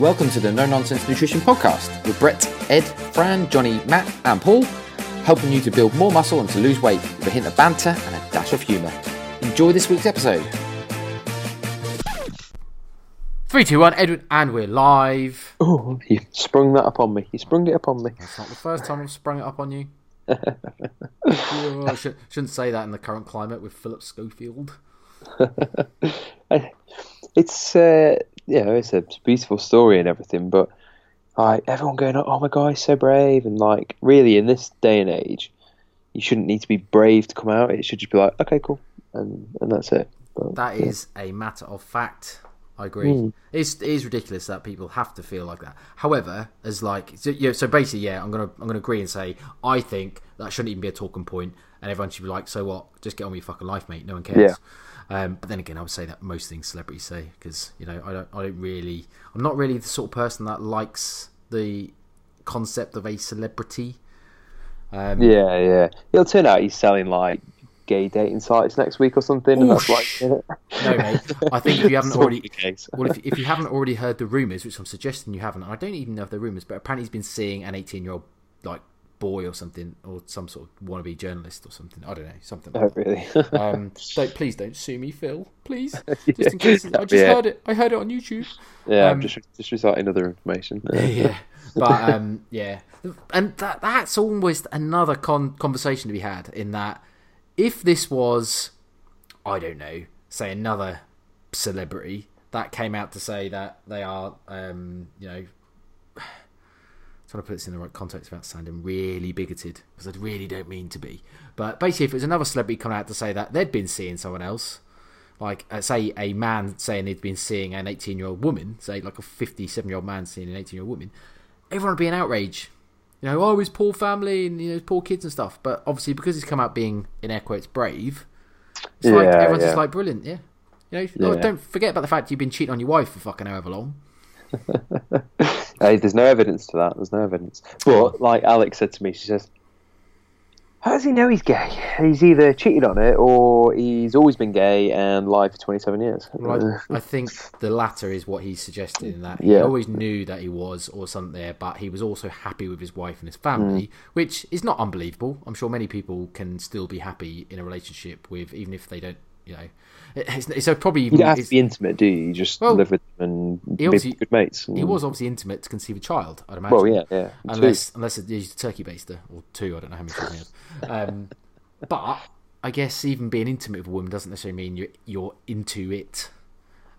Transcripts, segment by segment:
Welcome to the No Nonsense Nutrition Podcast with Brett, Ed, Fran, Johnny, Matt, and Paul, helping you to build more muscle and to lose weight with a hint of banter and a dash of humour. Enjoy this week's episode. Three, two, one, Edward, and we're live. Oh, you sprung that upon me. You sprung it upon me. That's not the first time I've sprung it up on you. oh, I should, shouldn't say that in the current climate with Philip Schofield. it's uh, you know, it's a beautiful story and everything, but like everyone going, "Oh my god, he's so brave!" and like really in this day and age, you shouldn't need to be brave to come out. It should just be like, "Okay, cool," and and that's it. But, that yeah. is a matter of fact. I agree. Mm. It's it is ridiculous that people have to feel like that. However, as like so, yeah, so basically, yeah, I'm gonna I'm gonna agree and say I think that shouldn't even be a talking point, and everyone should be like, so what? Just get on with your fucking life, mate. No one cares. Yeah. Um, but then again, I would say that most things celebrities say because you know I don't I don't really I'm not really the sort of person that likes the concept of a celebrity. Um, yeah, yeah. It'll turn out he's selling like gay dating sites next week or something. And that's like, no, mate. I think if you haven't already, well, if, if you haven't already heard the rumors, which I'm suggesting you haven't, I don't even know if they're rumors, but apparently he's been seeing an 18 year old like boy or something, or some sort of wannabe journalist or something. I don't know, something. Like oh, really? um, don't please don't sue me, Phil. Please, just in case. I just yeah. heard it. I heard it on YouTube. Yeah, um, I'm just just reciting other information. yeah, but um, yeah, and that that's almost another con- conversation to be had in that if this was, I don't know, say another celebrity that came out to say that they are, um, you know, trying to put this in the right context without sounding really bigoted because I really don't mean to be. But basically, if it was another celebrity coming out to say that they'd been seeing someone else, like uh, say a man saying he'd been seeing an 18 year old woman, say like a 57 year old man seeing an 18 year old woman, everyone would be in outrage you know, oh, his poor family and you know, his poor kids and stuff. But obviously, because he's come out being in air quotes brave, it's yeah, like everyone's yeah. just like brilliant, yeah. You know, yeah. oh, don't forget about the fact you've been cheating on your wife for fucking however long. hey, there's no evidence to that. There's no evidence. But like Alex said to me, she says, how does he know he's gay? He's either cheated on it or he's always been gay and lied for 27 years. Well, I, think the latter is what he's suggesting in that he yeah. always knew that he was or something there, but he was also happy with his wife and his family, mm. which is not unbelievable. I'm sure many people can still be happy in a relationship with, even if they don't, you know, it's, so probably you don't have to be intimate, do you? You just well, live with them and be good mates. He was obviously intimate to conceive a child, I'd imagine. Well, yeah, yeah. Unless two. unless he's a turkey baster or two, I don't know how many he has. Um, but I guess even being intimate with a woman doesn't necessarily mean you're you're into it.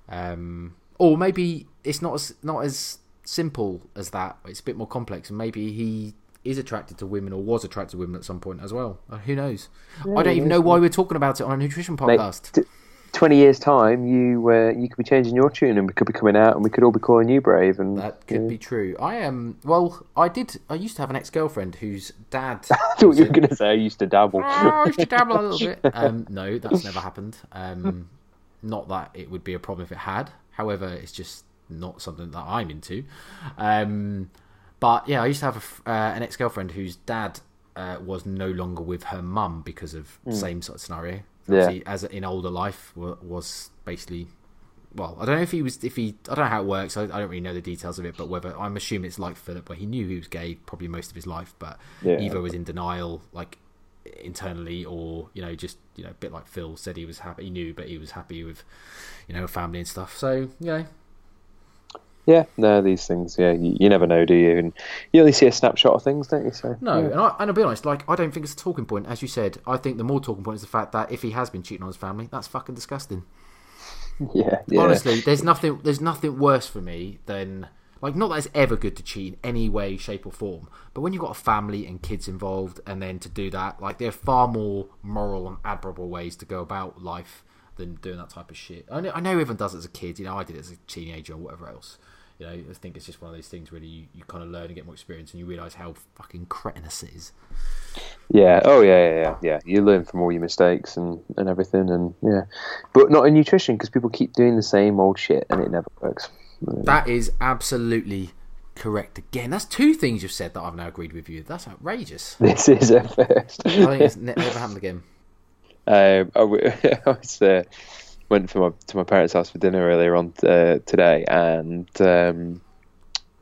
Um, or maybe it's not as not as simple as that. It's a bit more complex, and maybe he is attracted to women or was attracted to women at some point as well. Uh, who knows? Yeah, I don't even know why we're talking about it on a nutrition podcast. Mate, 20 years time you uh, you could be changing your tune and we could be coming out and we could all be calling you brave and that could yeah. be true. I am well i did i used to have an ex-girlfriend whose dad i thought you were going to say i used to dabble. Oh, i used to dabble a little bit. Um, no that's never happened. Um, not that it would be a problem if it had. However it's just not something that i'm into. Um, but yeah i used to have a, uh, an ex-girlfriend whose dad uh, was no longer with her mum because of mm. same sort of scenario yeah. as in older life was basically well, I don't know if he was if he I don't know how it works. I, I, don't really know the details of it, but whether I'm assuming it's like Philip, where he knew he was gay probably most of his life, but yeah. either was in denial, like internally, or you know just you know a bit like Phil said he was happy, he knew, but he was happy with you know family and stuff. So you know, yeah, no, these things, yeah, you, you, never know, do you? And you only see a snapshot of things, don't you? So no, yeah. and, I, and I'll be honest, like I don't think it's a talking point. As you said, I think the more talking point is the fact that if he has been cheating on his family, that's fucking disgusting. Yeah, yeah. Honestly, there's nothing, there's nothing worse for me than like not that it's ever good to cheat in any way, shape, or form, but when you've got a family and kids involved, and then to do that, like there are far more moral and admirable ways to go about life than doing that type of shit. I know, I know everyone does it as a kid. You know, I did it as a teenager or whatever else you know, I think it's just one of those things really you, you kind of learn and get more experience and you realise how fucking cretinous it is. Yeah, oh yeah, yeah, yeah, yeah. You learn from all your mistakes and, and everything and yeah. But not in nutrition because people keep doing the same old shit and it never works. That is absolutely correct again. That's two things you've said that I've now agreed with you. That's outrageous. This is a first. I think it's never happened again. Um, I was uh, went for my, to my parents' house for dinner earlier on uh, today, and um,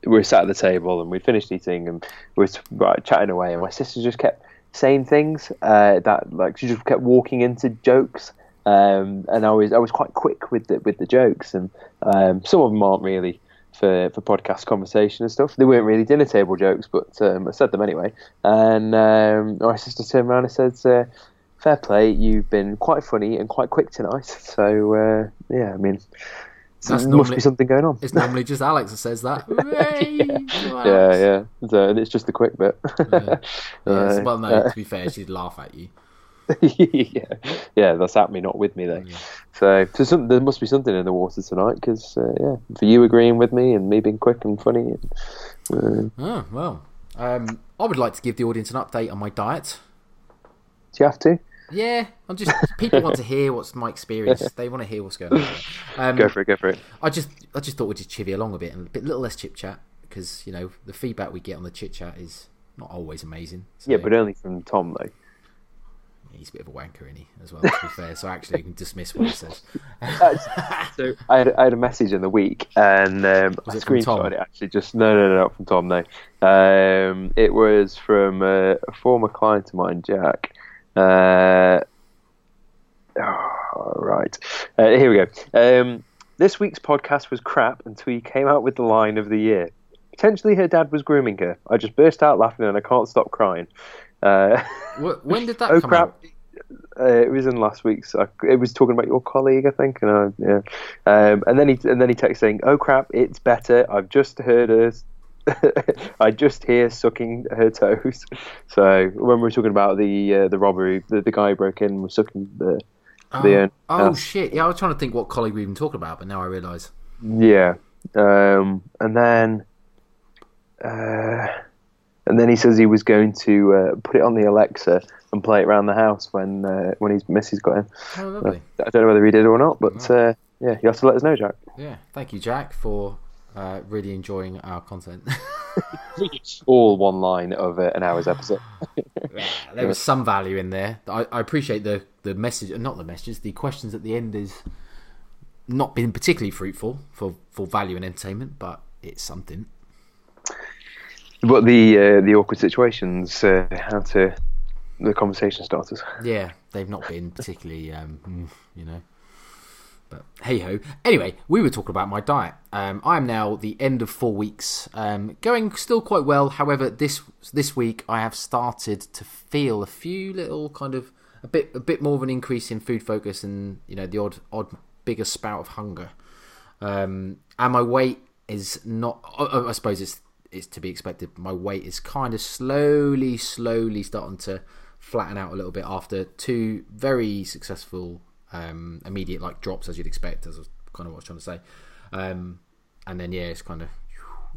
we were sat at the table and we'd finished eating and we were chatting away, and my sister just kept saying things uh, that like she just kept walking into jokes. Um, and I was I was quite quick with the with the jokes, and um, some of them aren't really for, for podcast conversation and stuff. They weren't really dinner table jokes, but um, I said them anyway. And um, my sister turned around and said, uh, "Fair play, you've been quite funny and quite quick tonight." So uh, yeah, I mean, That's there must normally- be something going on. It's normally just Alex that says that. yeah, yeah. So, and it's just the quick bit. Yeah. Uh, well, no. uh, To be fair, she'd laugh at you. yeah, yeah, that's at me, not with me though. Yeah. So, so some, there must be something in the water tonight because, uh, yeah, for you agreeing with me and me being quick and funny. And, uh, Oh well. Um, I would like to give the audience an update on my diet. do you have to Yeah, I'm just people want to hear what's my experience. They want to hear what's going on. Um, go for it? Go for it. I just I just thought we'd just chivvy along a bit and a bit little less chit chat because you know the feedback we get on the chit chat is not always amazing. So, Yeah, but only from Tom though. he's a bit of a wanker, isn't he? As well, to be fair. So actually, you can dismiss what he says. so I had, I had a message in the week and um, I Was it from Tom? screenshot it actually. Just no, no, no, not from Tom. No, um, it was from uh, a former client of mine, Jack. Uh, oh, right, uh, here we go. Um, this week's podcast was crap until you came out with the line of the year. Potentially, her dad was grooming her. I just burst out laughing and I can't stop crying. Uh, Wh- When did that oh come crap! out? Uh, it was in last week's. Uh, it was talking about your colleague, I think. And uh, yeah, um, and then he and then he texted saying, "Oh crap! It's better. I've just heard her. I just hear sucking her toes." So when we were talking about the uh, the robbery, the, the guy who broke in was sucking the Oh, the uh, oh shit! Yeah, I was trying to think what colleague we even talked about, but now I realise. yeah, um, and then. Uh, and then he says he was going to uh, put it on the Alexa and play it around the house when uh, when his missus got in. Oh, lovely. I don't know whether he did or not, but uh, yeah, you have to let us know, Jack. Yeah, thank you, Jack, for uh, really enjoying our content. All one line of uh, an hour's episode. Yeah, there was some value in there. I, I appreciate the the message, not the messages, the questions at the end is not been particularly fruitful for for value and entertainment, but it's something. But the uh, the awkward situations, uh, how to the conversation starters. Yeah, they've not been particularly, um, mm, you know. But hey ho. Anyway, we were talking about my diet. Um, I am now the end of four weeks, um, going still quite well. However, this this week I have started to feel a few little kind of a bit a bit more of an increase in food focus and you know the odd odd bigger spout of hunger. Um, and my weight is not. I, I suppose it's it's to be expected. My weight is kind of slowly, slowly starting to flatten out a little bit after two very successful um, immediate like drops, as you'd expect. As kind of what I was trying to say. Um, and then yeah, it's kind of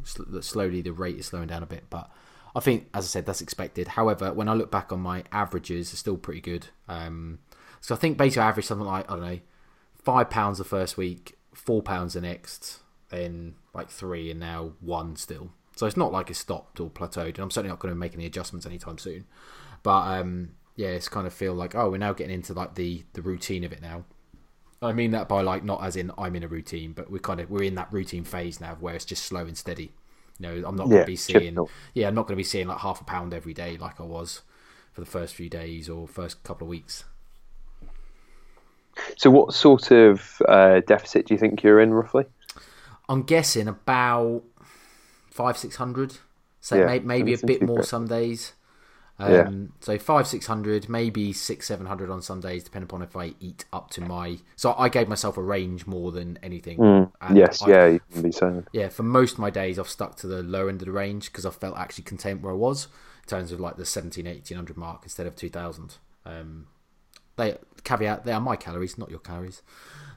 sl- slowly the rate is slowing down a bit, but. I think, as I said, that's expected. However, when I look back on my averages, it's still pretty good. Um, so I think basically I average something like I don't know, five pounds the first week, four pounds the next, then like three, and now one still. So it's not like it's stopped or plateaued, and I'm certainly not going to make any adjustments anytime soon. But um, yeah, it's kind of feel like oh, we're now getting into like the the routine of it now. I mean that by like not as in I'm in a routine, but we're kind of we're in that routine phase now where it's just slow and steady. You know, I'm not going to be seeing typical. yeah, I'm not going to be seeing like half a pound every day like I was for the first few days or first couple of weeks. So, what sort of uh, deficit do you think you're in roughly? I'm guessing about five six hundred. So Yeah, may, maybe a bit more some days. Um, Yeah. So five six hundred, maybe six seven hundred on some days, depending upon if I eat up to my. So I gave myself a range more than anything. Hmm. yes, I- yeah, you can be saying. yeah. For most of my days, I've stuck to the low end of the range because I felt actually content where I was in terms of like the 17, 1800 mark instead of two thousand. Um, they caveat they are my calories, not your calories.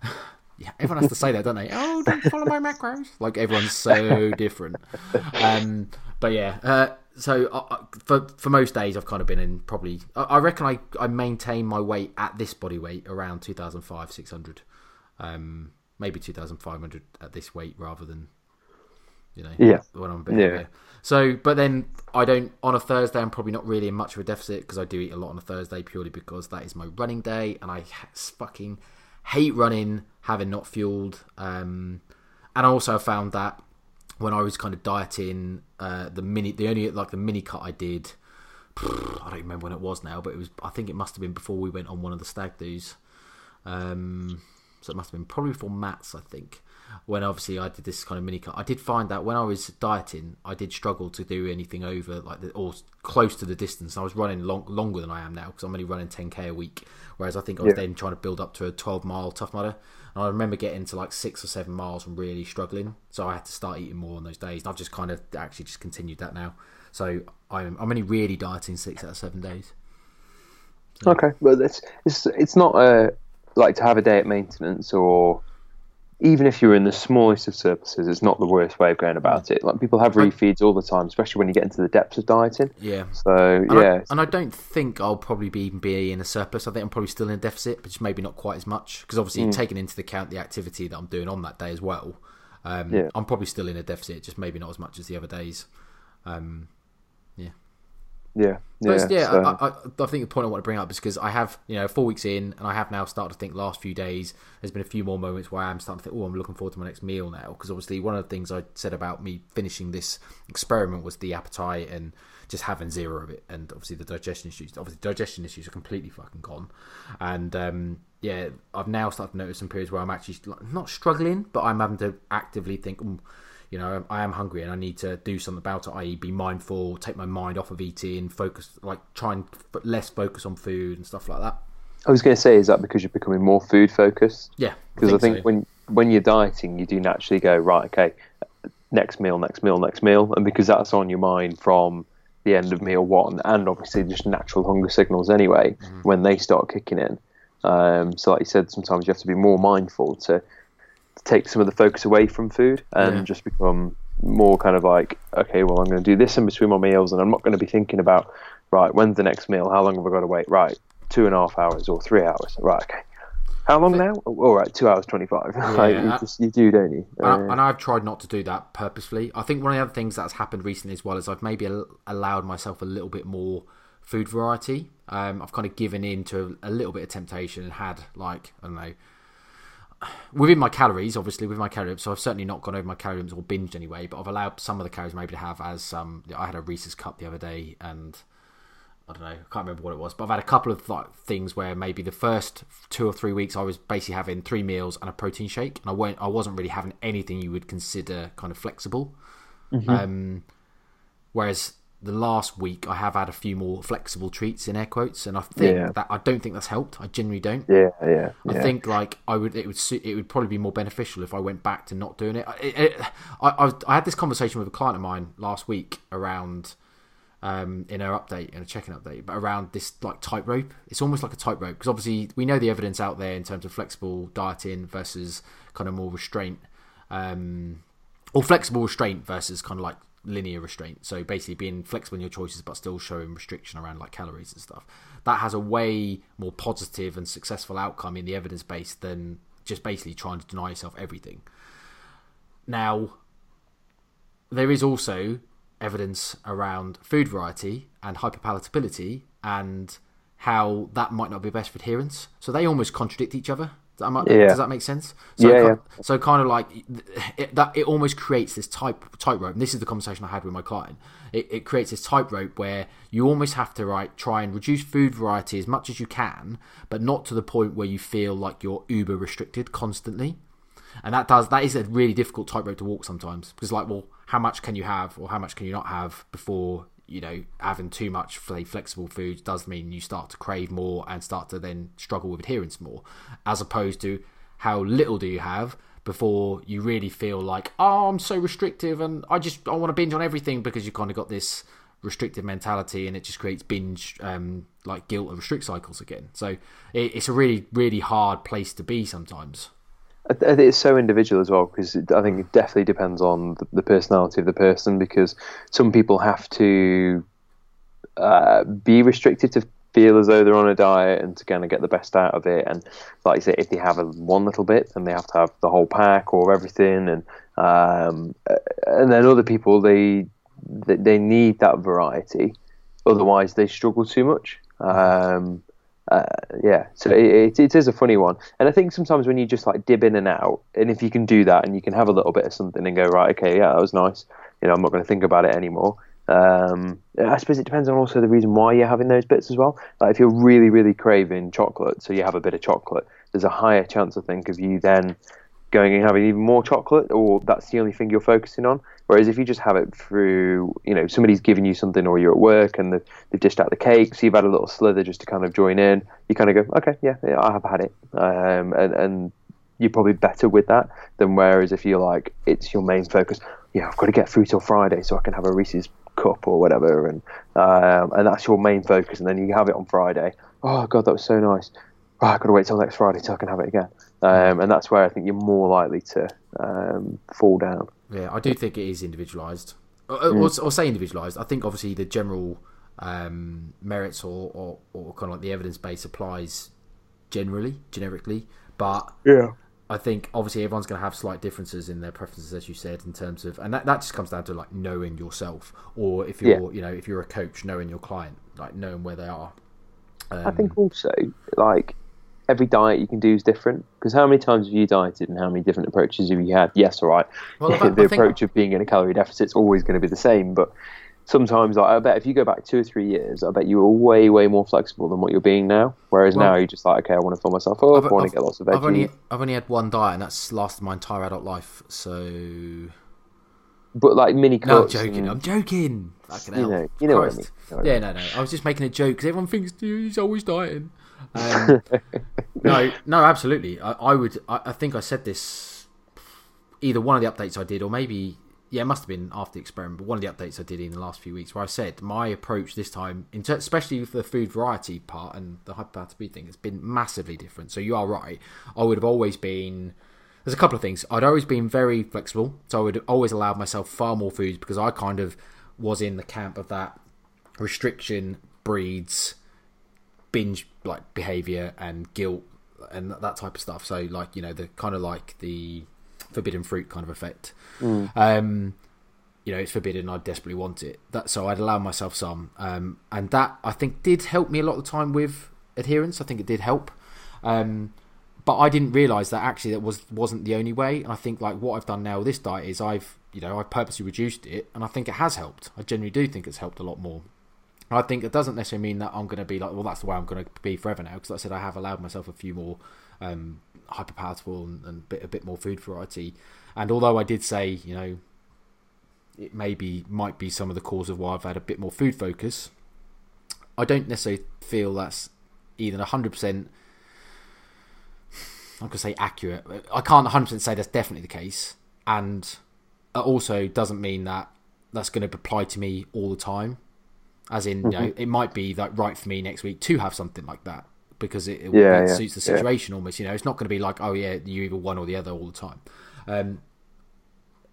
yeah, everyone has to say that, don't they? Oh, don't follow my macros. Like everyone's so different. Um, but yeah, uh, so uh, uh, for for most days, I've kind of been in probably. I, reckon I I maintain my weight at this body weight around two thousand five six hundred, um, maybe two thousand five hundred at this weight rather than you know Yeah. when I'm a bit Yeah. heavier. So, but then I don't on a Thursday. I'm probably not really in much of a deficit because I do eat a lot on a Thursday purely because that is my running day, and I fucking hate running having not fueled. Um, and I also found that when I was kind of dieting, uh, the mini, the only like the mini cut I did, I don't remember when it was now, but it was. I think it must have been before we went on one of the stag do's. Um, so it must have been probably before Matt's, I think. When obviously I did this kind of mini cut, I did find that when I was dieting, I did struggle to do anything over like the, or close to the distance. I was running long, longer than I am now because I'm only running 10k a week, whereas I think I was Yeah. then trying to build up to a 12 mile tough mudder. And I remember getting to like six or seven miles and really struggling, so I had to start eating more on those days. And I've just kind of actually just continued that now. So I'm I'm only really dieting six out of seven days. Okay, well, it's it's it's not uh like to have a day at maintenance or even if you're in the smallest of surpluses, it's not the worst way of going about it. Like people have refeeds all the time, especially when you get into the depths of dieting. Yeah. So And yeah, I, and I don't think I'll probably be even be in a surplus. I think I'm probably still in a deficit, but just maybe not quite as much because obviously Mm. taking into account the activity that I'm doing on that day as well. Um, Yeah. I'm probably still in a deficit, just maybe not as much as the other days. Um, yeah, But yeah. yeah, so- I, I, I think the point I want to bring up is because I have, you know, four weeks in, and I have now started to think last few days. There's been a few more moments where I am starting to think, oh, I'm looking forward to my next meal now. Because obviously, one of the things I said about me finishing this experiment was the appetite and just having zero of it, and obviously the digestion issues. Obviously, digestion issues are completely fucking gone, and um, yeah, I've now started to notice some periods where I'm actually not struggling, but I'm having to actively think. "Mm, you know, I am hungry and I need to do something about it, i.e., be mindful, take my mind off of eating, focus, like try and f- less focus on food and stuff like that. I was going to say, is that because you're becoming more food focused? Yeah, Because I think so. when when you're dieting, you do naturally go right. Okay, next meal, next meal, next meal, and because that's on your mind from the end of meal one, and obviously just natural hunger signals anyway Mm-hmm. when they start kicking in. Um, so, like you said, sometimes you have to be more mindful to take some of the focus away from food and Yeah. just become more kind of like, okay, well, I'm going to do this in between my meals, and I'm not going to be thinking about right when's the next meal, how long have I got to wait, right, two and a half hours or three hours, right, okay. How long now? Oh, all right, two hours twenty-five. like, you, just, you do, don't you? And, Uh, I, and I've tried not to do that purposefully. I think one of the other things that's happened recently as well is I've maybe allowed myself a little bit more food variety. Um, I've kind of given in to a, a little bit of temptation and had like I don't know within my calories, obviously with my calories. So I've certainly not gone over my calories or binged anyway. But I've allowed some of the calories maybe to have as some. I had a Reese's cup the other day and. I don't know. I can't remember what it was, but I've had a couple of like things where maybe the first two or three weeks I was basically having three meals and a protein shake, and I won't. I wasn't really having anything you would consider kind of flexible. Um, whereas the last week I have had a few more flexible treats in air quotes, and I think Yeah. that I don't think that's helped. I genuinely don't. yeah, yeah, I yeah. think like I would it would suit, it would probably be more beneficial if I went back to not doing it. I, it, I, I, I had this conversation with a client of mine last week around um, in her update in a check-in update, but around this like tightrope. It's almost like a tightrope because obviously we know the evidence out there in terms of flexible dieting versus kind of more restraint, um, or flexible restraint versus kind of like linear restraint. So basically being flexible in your choices but still showing restriction around like calories and stuff. That has a way more positive and successful outcome in the evidence base than just basically trying to deny yourself everything. Now, there is also evidence around food variety and hyperpalatability and how that might not be best for adherence. So they almost contradict each other. Does that, Yeah. does that make sense? So, Yeah, ki- so kind of like it, that, it almost creates this type tightrope. And this is the conversation I had with my client. It, it creates this tightrope where you almost have to right try and reduce food variety as much as you can, but not to the point where you feel like you're uber restricted constantly and that does that is a really difficult tightrope to walk sometimes because like well how much can you have or how much can you not have before you know having too much say flexible foods does mean you start to crave more and start to then struggle with adherence more as opposed to how little do you have before you really feel like oh i'm so restrictive and i just i want to binge on everything because you kind of got this restrictive mentality and it just creates binge um, like guilt and restrict cycles again. So it, it's a really really hard place to be sometimes it's so individual as well because I think it definitely depends on the, the personality of the person because some people have to uh, be restricted to feel as though they're on a diet and to kind of get the best out of it. And like I say, if they have a, one little bit, then they have to have the whole pack or everything. And um, and then other people they they they need that variety, otherwise they struggle too much. Um, uh, yeah, so it, it, it is a funny one, and I think sometimes when you just like dib in and out, and if you can do that, and you can have a little bit of something and go right, okay, yeah, that was nice. You know, I'm not going to think about it anymore. Um, I suppose it depends on also the reason why you're having those bits as well. Like if you're really, really craving chocolate, so you have a bit of chocolate, there's a higher chance, I think, of you then going and having even more chocolate, or that's the only thing you're focusing on. Whereas if you just have it through, you know, somebody's giving you something, or you're at work and they've, they've dished out the cake, so you've had a little slither just to kind of join in, you kind of go, okay, yeah, yeah I have had it, um, and, and you're probably better with that than whereas if you're like it's your main focus. Yeah, I've got to get through till Friday so I can have a Reese's cup or whatever, and um, and that's your main focus, and then you have it on Friday. Oh god, that was so nice. Oh, I've got to wait till next Friday till I can have it again. Um, and that's where I think you're more likely to um, fall down. Yeah, I do think it is individualised, or, mm. or, or, say individualised. I think obviously the general um, merits or, or, or kind of like the evidence base applies generally, generically, but yeah. I think obviously everyone's going to have slight differences in their preferences, as you said, in terms of, and that, that just comes down to like knowing yourself, or if you're, yeah. you know, if you're a coach, knowing your client, like knowing where they are. Um, I think also like every diet you can do is different because how many times have you dieted and how many different approaches have you had? Yes, all right. Well, the I approach of being in a calorie deficit is always going to be the same, but sometimes like, I bet if you go back two or three years, I bet you were way, way more flexible than what you're being now. Whereas well, now you're just like, okay, I want to fill myself up, I've, I want I've, to get lots of veggies. I've only, I've only had one diet, and that's lasted my entire adult life. So, but like mini cuts. No, I'm joking. And, I'm joking. You know, you know what I mean. Yeah, no, no. I was just making a joke because everyone thinks he's always dieting. Um, no, no, absolutely. I, I would. I, I think I said this either one of the updates I did, or maybe yeah, it must have been after the experiment, but one of the updates I did in the last few weeks where I said my approach this time, especially with the food variety part and the hyperpalatability thing, has been massively different. So you are right. I would have always been. There's a couple of things. I'd always been very flexible, so I would always allow myself far more foods because I kind of was in the camp of that restriction breeds binge like behavior and guilt and that type of stuff. So like you know the kind of like the forbidden fruit kind of effect. Mm. Um, you know, it's forbidden. I desperately want it. That so I'd allow myself some, um, and that I think did help me a lot of the time with adherence. I think it did help, um, but I didn't realise that actually that was wasn't the only way. And I think like what I've done now with this diet is I've you know I've purposely reduced it, and I think it has helped. I genuinely do think it's helped a lot more. I think it doesn't necessarily mean that I'm going to be like, well, that's the way I'm going to be forever now. Because like I said, I have allowed myself a few more um, hyper palatable and, and bit, a bit more food variety. And although I did say, you know, it maybe might be some of the cause of why I've had a bit more food focus, I don't necessarily feel that's either 100%. I'm going to say accurate. I can't 100% say that's definitely the case. And it also doesn't mean that that's going to apply to me all the time. As in, mm-hmm. you know, mm-hmm. it might be that right for me next week to have something like that because it, it, yeah, it yeah, suits the situation yeah. almost. You know, it's not going to be like, oh yeah, you either one or the other all the time. Um,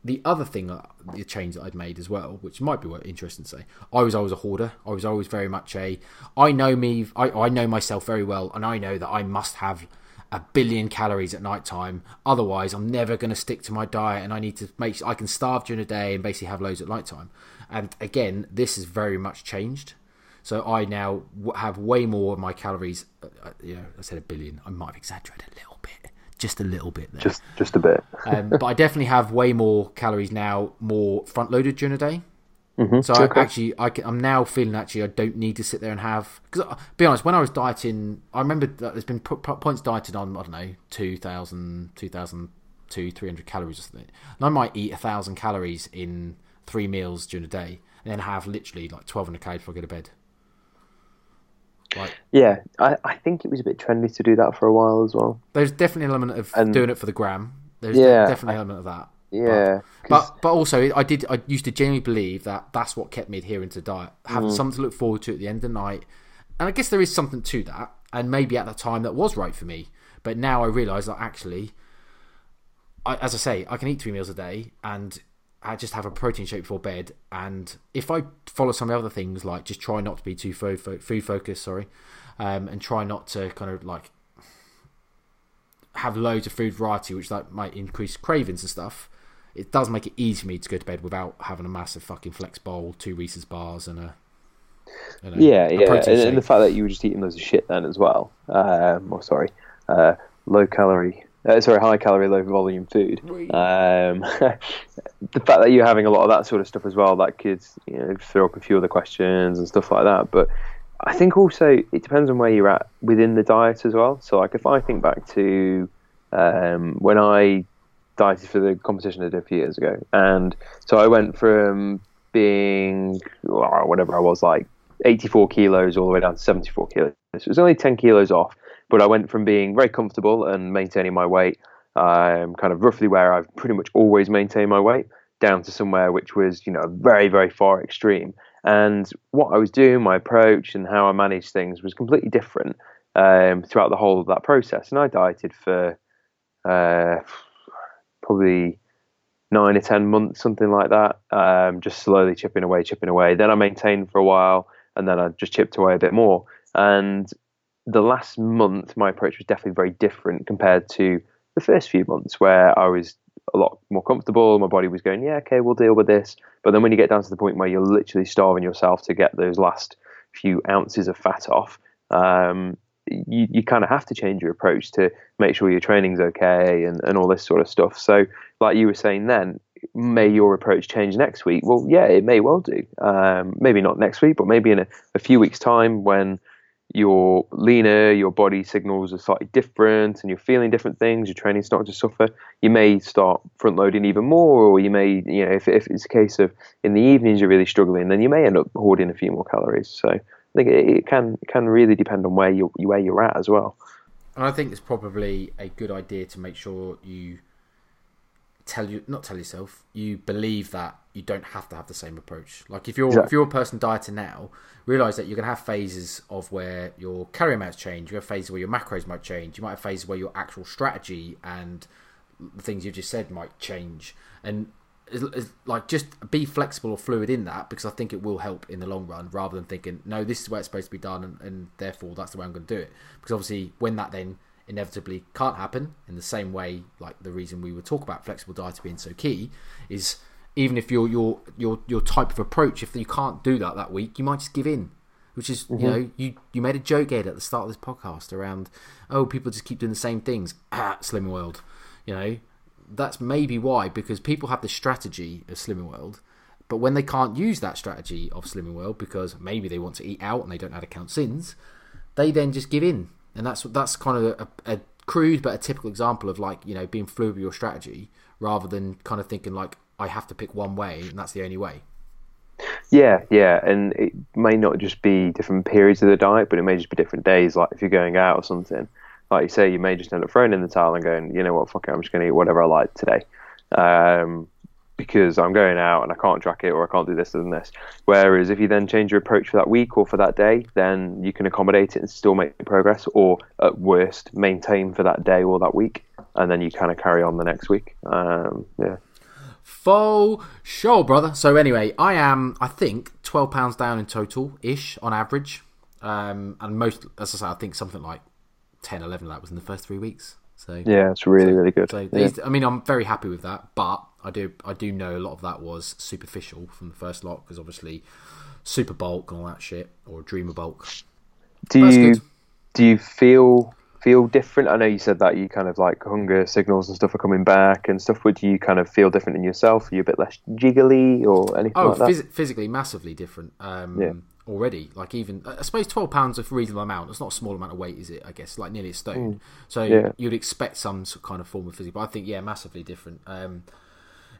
the other thing, uh, the change that I'd made as well, which might be interesting to say, I was always a hoarder. I was always very much a. I know me. I, I know myself very well, and I know that I must have a billion calories at night time. Otherwise, I'm never going to stick to my diet, and I need to make. I can starve during the day and basically have loads at night time. And again, this has very much changed. So I now have way more of my calories. Uh, uh, you know, I said a billion. I might have exaggerated a little bit, just a little bit there. Just, just a bit. um, but I definitely have way more calories now, more front loaded during the day. Mm-hmm. So okay. I actually, I am now feeling actually I don't need to sit there and have because uh, be honest, when I was dieting, I remember that there's been points dieted on I don't know 2,000, 2,000 300 calories or something, and I might eat a thousand calories in three meals during the day, and then have literally like twelve 1,200 calories before I go to bed. Like, yeah, I, I think it was a bit trendy to do that for a while as well. There's definitely an element of and, doing it for the gram. There's yeah, definitely an element of that. Yeah, but, but, but also I did I used to genuinely believe that that's what kept me adhering to diet, having mm. something to look forward to at the end of the night, and I guess there is something to that, and maybe at the time that was right for me, but now I realise that actually, I, as I say, I can eat three meals a day, and I just have a protein shake before bed, and if I follow some other things like just try not to be too food, food focused, sorry, um, and try not to kind of like have loads of food variety, which like might increase cravings and stuff. It does make it easy for me to go to bed without having a massive fucking flex bowl, two Reese's bars, and a you know, Yeah, a yeah, and, and the fact that you were just eating loads of shit then as well. Um, or sorry, uh, low calorie. Uh, sorry, high calorie, low volume food. Um, the fact that you're having a lot of that sort of stuff as well, that could you know throw up a few other questions and stuff like that. But I think also it depends on where you're at within the diet as well. So like if I think back to um, when I dieted for the competition I did a few years ago, and so I went from being whatever I was like 84 kilos all the way down to 74 kilos. It was only 10 kilos off, but I went from being very comfortable and maintaining my weight, um, kind of roughly where I've pretty much always maintained my weight, down to somewhere which was, you know, very, very far extreme. And what I was doing, my approach, and how I managed things was completely different um, throughout the whole of that process. And I dieted for uh, probably nine or ten months, something like that. Um, just slowly chipping away, chipping away. Then I maintained for a while, and then I just chipped away a bit more. And the last month, my approach was definitely very different compared to the first few months, where I was a lot more comfortable. My body was going, yeah, okay, we'll deal with this. But then when you get down to the point where you're literally starving yourself to get those last few ounces of fat off, um, you, you kind of have to change your approach to make sure your training's okay and, and all this sort of stuff. So, like you were saying then, may your approach change next week? Well, yeah, it may well do. Um, maybe not next week, but maybe in a, a few weeks' time when you're leaner, your body signals are slightly different, and you're feeling different things, your training's starting to suffer, you may start front loading even more, or you may, you know, if, if it's a case of in the evenings you're really struggling, then you may end up hoarding a few more calories. So I think it, it can can really depend on where you where you're at as well. And I think it's probably a good idea to make sure you tell you not tell yourself you believe that you don't have to have the same approach. Like if you're Exactly. if you're a person dieting now, realize that you're gonna have phases of where your calorie amounts change. You have phases where your macros might change. You might have phases where your actual strategy and the things you just said might change. And it's, it's like just be flexible or fluid in that because I think it will help in the long run rather than thinking no this is where it's supposed to be done and, and therefore that's the way I'm going to do it because obviously when that then inevitably can't happen in the same way like the reason we would talk about flexible diet being so key is even if your your your your type of approach if you can't do that that week you might just give in which is you know you you made a joke Ed at the start of this podcast around oh people just keep doing the same things. Ah slim world you know? That's maybe why because people have the strategy of Slimming World, but when they can't use that strategy of Slimming World because maybe they want to eat out and they don't know how to count sins, they then just give in, and that's that's kind of a, a crude but a typical example of like you know being fluid with your strategy rather than kind of thinking like I have to pick one way and that's the only way. Yeah, yeah, and it may not just be different periods of the diet, but it may just be different days. Like if you're going out or something, like you say, you may just end up throwing in the towel and going, you know what, fuck it, I'm just going to eat whatever I like today, um, because I'm going out and I can't track it or I can't do this and this. Whereas if you then change your approach for that week or for that day, then you can accommodate it and still make progress, or at worst, maintain for that day or that week, and then you kind of carry on the next week. Um, yeah. Faux show, brother. So anyway, I am, I think, twelve pounds down in total, ish on average, um, and most, as I say, I think something like 10, 11 of that was in the first three weeks. So Yeah, it's really, really good. So Yeah. I mean, I'm very happy with that, but I do I do know a lot of that was superficial from the first lot because obviously super bulk and all that shit or dreamer bulk. Do you good. do you feel feel different? I know you said that you kind of like hunger signals and stuff are coming back and stuff. Would you kind of feel different in yourself? Are you a bit less jiggly or anything Oh, like that? phys- physically massively different. Um, Yeah. Already, like even I suppose twelve pounds is a reasonable amount. It's not a small amount of weight, is it? I guess like nearly a stone. So Mm. Yeah. you'd expect some sort- kind of form of physique, but I think yeah, massively different. Um,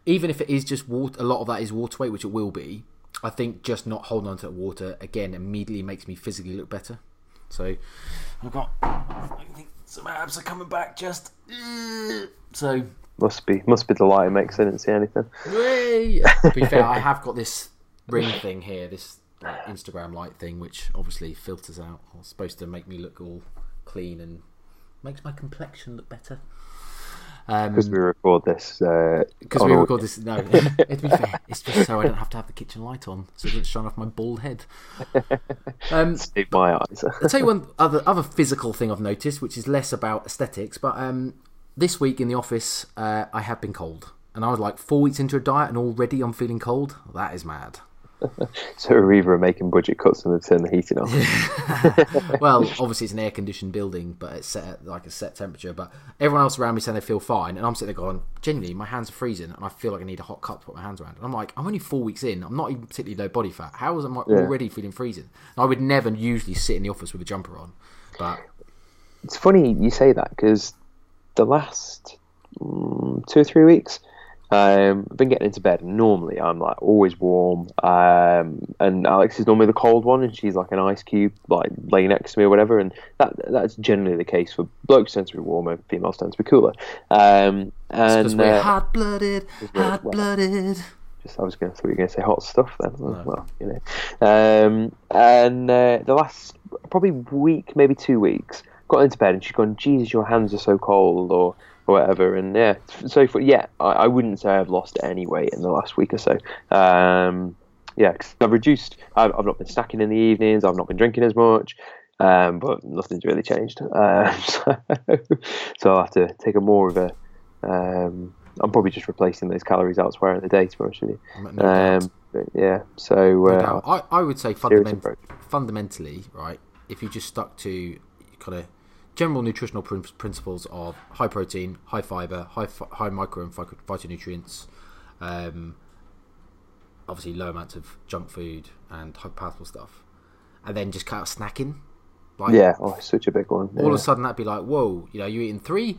even if it is just water, a lot of that is water weight, which it will be. I think just not holding on to that water again immediately makes me physically look better. So I've got, I think some abs are coming back. Just so Must be must be the light. It makes I didn't see anything. To be fair, I have got this ring thing here, this like, Instagram light thing, which obviously filters out. It's supposed to make me look all clean and makes my complexion look better. Because Um, we record this. Uh, because on we record this. No, to be fair, it's just so I don't have to have the kitchen light on, so it doesn't shine off my bald head. Um, Save my eyes. I'll tell you one other other physical thing I've noticed, which is less about aesthetics, but um, this week in the office, uh, I have been cold, and I was like four weeks into a diet, and already I'm feeling cold. That is mad. so Arriva are making budget cuts and they've turned the heating off. well, obviously it's an air conditioned building, but it's set at like a set temperature. But everyone else around me saying they feel fine, and I'm sitting there going, genuinely, my hands are freezing, and I feel like I need a hot cup to put my hands around. And I'm like, I'm only four weeks in. I'm not even particularly low body fat. How am I Yeah. already feeling freezing? And I would never usually sit in the office with a jumper on, but It's funny you say that because the last mm, two or three weeks, um, I've been getting into bed. and Normally, I'm like always warm, um, and Alex is normally the cold one, and she's like an ice cube, like laying next to me or whatever. And that that's generally the case for blokes tend to be warmer, females tend to be cooler. Um, and we're uh, hot blooded, hot blooded. just I was going to thought you were going to say hot stuff then. Well, you know. Um, and uh, the last probably week, maybe two weeks, got into bed and she's gone, "Jesus, your hands are so cold," or or whatever. And yeah, so for yeah, I, I wouldn't say I've lost any weight in the last week or so. Um, yeah, 'cause I've reduced. I've, I've not been snacking in the evenings. I've not been drinking as much. Um, but nothing's really changed. Um, so, so I'll have to take a more of a. Um, I'm probably just replacing those calories elsewhere in the day, to be honest with you. No. Um, yeah, so uh, doubt. I, I would say fundament, fundamentally, right, if you just stuck to kind of general nutritional prin- principles of high protein, high fiber, high fi- high micro and phytonutrients, um, obviously low amounts of junk food and high palatable stuff, and then just cut out snacking, like yeah, oh, such a big one. all of a sudden that'd be like, whoa, you know, you're eating three,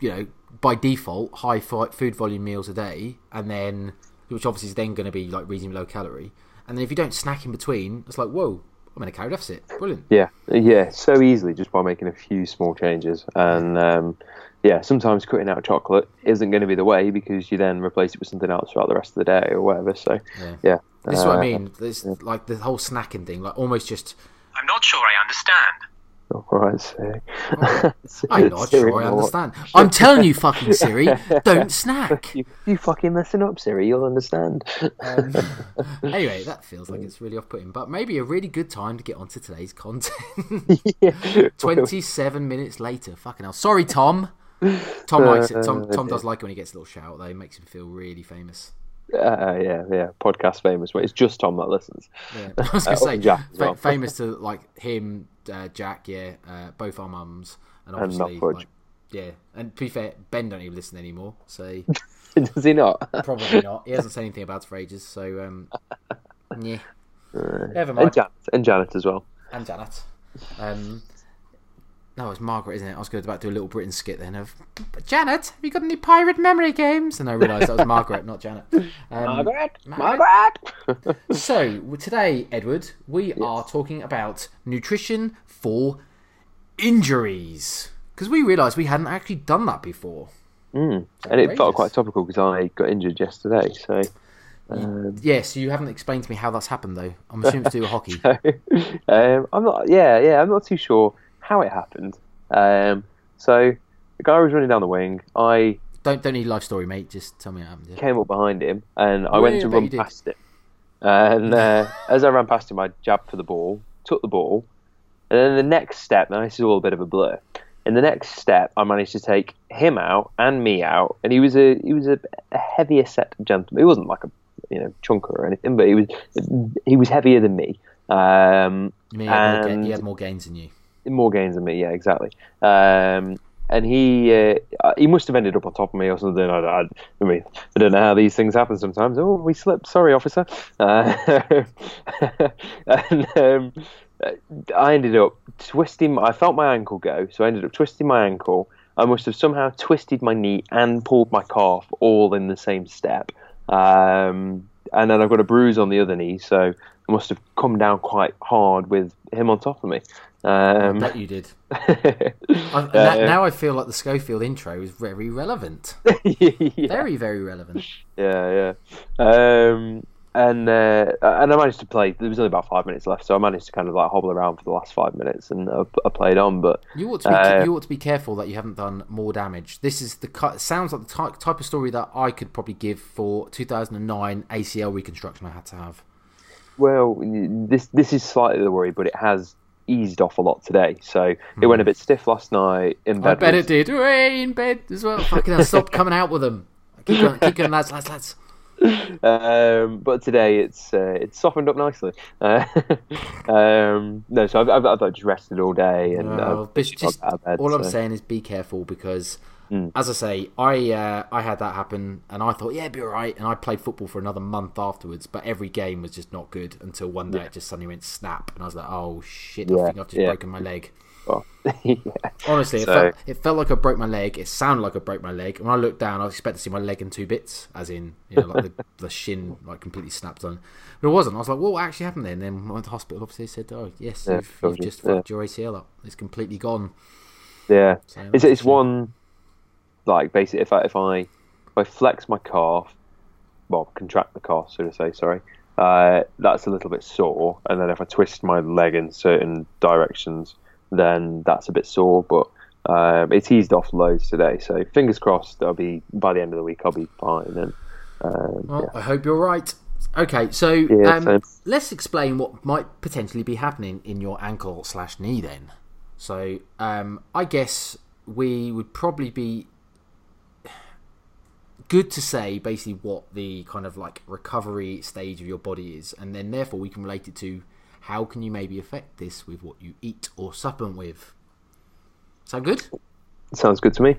you know, by default high fi- food volume meals a day, and then which obviously is then going to be like reasonably low calorie, and then if you don't snack in between, it's like, whoa, I'm in a calorie deficit. Brilliant. Yeah, yeah, so easily just by making a few small changes, and um, yeah, sometimes cutting out chocolate isn't going to be the way because you then replace it with something else throughout the rest of the day or whatever. So Yeah. yeah, This is what I uh, mean. This like the whole snacking thing, like almost just. I'm not sure I understand. All right, so I'm not Siri, sure I understand. I'm telling you, fucking Siri, don't snack. You, you fucking listen up, Siri. You'll understand. Um, anyway, that feels like it's really off-putting, but maybe a really good time to get onto today's content. yeah. 27 minutes later. Fucking hell. Sorry, Tom. Tom likes it. Tom, Uh, Tom does like it when he gets a little shout, though. It makes him feel really famous. Uh, yeah, yeah, podcast famous. But it's just Tom that listens. Yeah. I was going Uh, to say, Jack fa- well. famous to like him, uh, Jack, yeah, uh, both our mums, and And obviously, Knockfudge. like, yeah. And to be fair, Ben don't even listen anymore, so Does he not? probably not. He hasn't said anything about it for ages, so um, yeah. Never mind. and. Janet, and Janet as well. and Janet. Um, no, it's Margaret, isn't it? I was going to about to do a little Britain skit then of Janet. Have you got any pirate memory games? And I realised that was Margaret, not Janet. Um, Margaret, Margaret. Margaret. So today, Edward, we are talking about nutrition for injuries because we realised we hadn't actually done that before. Mm. And it felt quite topical because I got injured yesterday. So, um, Yes, you haven't explained to me how that's happened though. I'm assuming it's to do with hockey. um, I'm not. Yeah, yeah, I'm not too sure how it happened. Um, so the guy was running down the wing. I Don't don't need a life story, mate. Just tell me what happened. Yeah. came up behind him and I Yeah, went I to run past him. And uh, as I ran past him, I jabbed for the ball, took the ball, and then the next step. Now this is all a bit of a blur. In the next step, I managed to take him out and me out, and he was a he was a, a heavier set gentleman. He wasn't like a you know chunker or anything, but he was he was heavier than me. Um, You mean he had, more ga- And- he had more gains than you. More gains than me, yeah, exactly. Um, and he uh, he must have ended up on top of me or something. I, I, I mean, I don't know how these things happen sometimes. Oh, we slipped. Sorry, officer. Uh, and um, I ended up twisting. I felt my ankle go, so I ended up twisting my ankle. I must have somehow twisted my knee and pulled my calf all in the same step. Um, and then I've got a bruise on the other knee, so I must have come down quite hard with him on top of me. I Um, bet you did. I, that, uh, now I feel like the Schofield intro is very relevant. yeah, Very, very relevant. yeah, yeah. Um, and uh, and I managed to play. There was only about five minutes left, so I managed to kind of like hobble around for the last five minutes, and I, I played on. But You ought to be Uh, you ought to be careful that you haven't done more damage. This is the sounds like the type, type of story that I could probably give for 2009 ACL reconstruction I had to have. Well, this this is slightly the worry, but it has eased off a lot today. So it went a bit stiff last night in Hmm. I bed. bet with- it did. Way in bed as well. Fucking hell, stop coming out with them. Keep going, keep going, lads, lads, lads. um, but today it's uh, it's softened up nicely. Uh, um, no, so I've, I've, I've just rested all day and but just got out of bed, all I'm saying is be careful because, Mm. as I say, I uh, I had that happen and I thought yeah, it'd be all right, and I played football for another month afterwards. But every game was just not good until one day it just suddenly went snap, and I was like, oh shit, I think I've just yeah. broken my leg. well, yeah. Honestly, it, felt, it felt like I broke my leg. It sounded like I broke my leg. When I looked down, I was expecting to see my leg in two bits, as in, you know, like the, the shin like completely snapped on. But it wasn't. I was like, well, what actually happened then? And then went to hospital. Obviously, said, oh, yes, Yeah, you've, you've just yeah. fucked your ACL up. It's completely gone. Yeah, So it's it's one like basically if I if I if I flex my calf, well contract the calf, so to say, sorry, uh, that's a little bit sore, and then if I twist my leg in certain directions, then that's a bit sore, but. Um, it's eased off loads today, so fingers crossed. I'll be by the end of the week. I'll be fine. And um, Well, I hope you're right. Okay, so Yeah, um, let's explain what might potentially be happening in your ankle slash knee. Then, so um, I guess we would probably be good to say basically what the kind of like recovery stage of your body is, and then therefore we can relate it to how can you maybe affect this with what you eat or supplement with. Sound good? sounds good to me.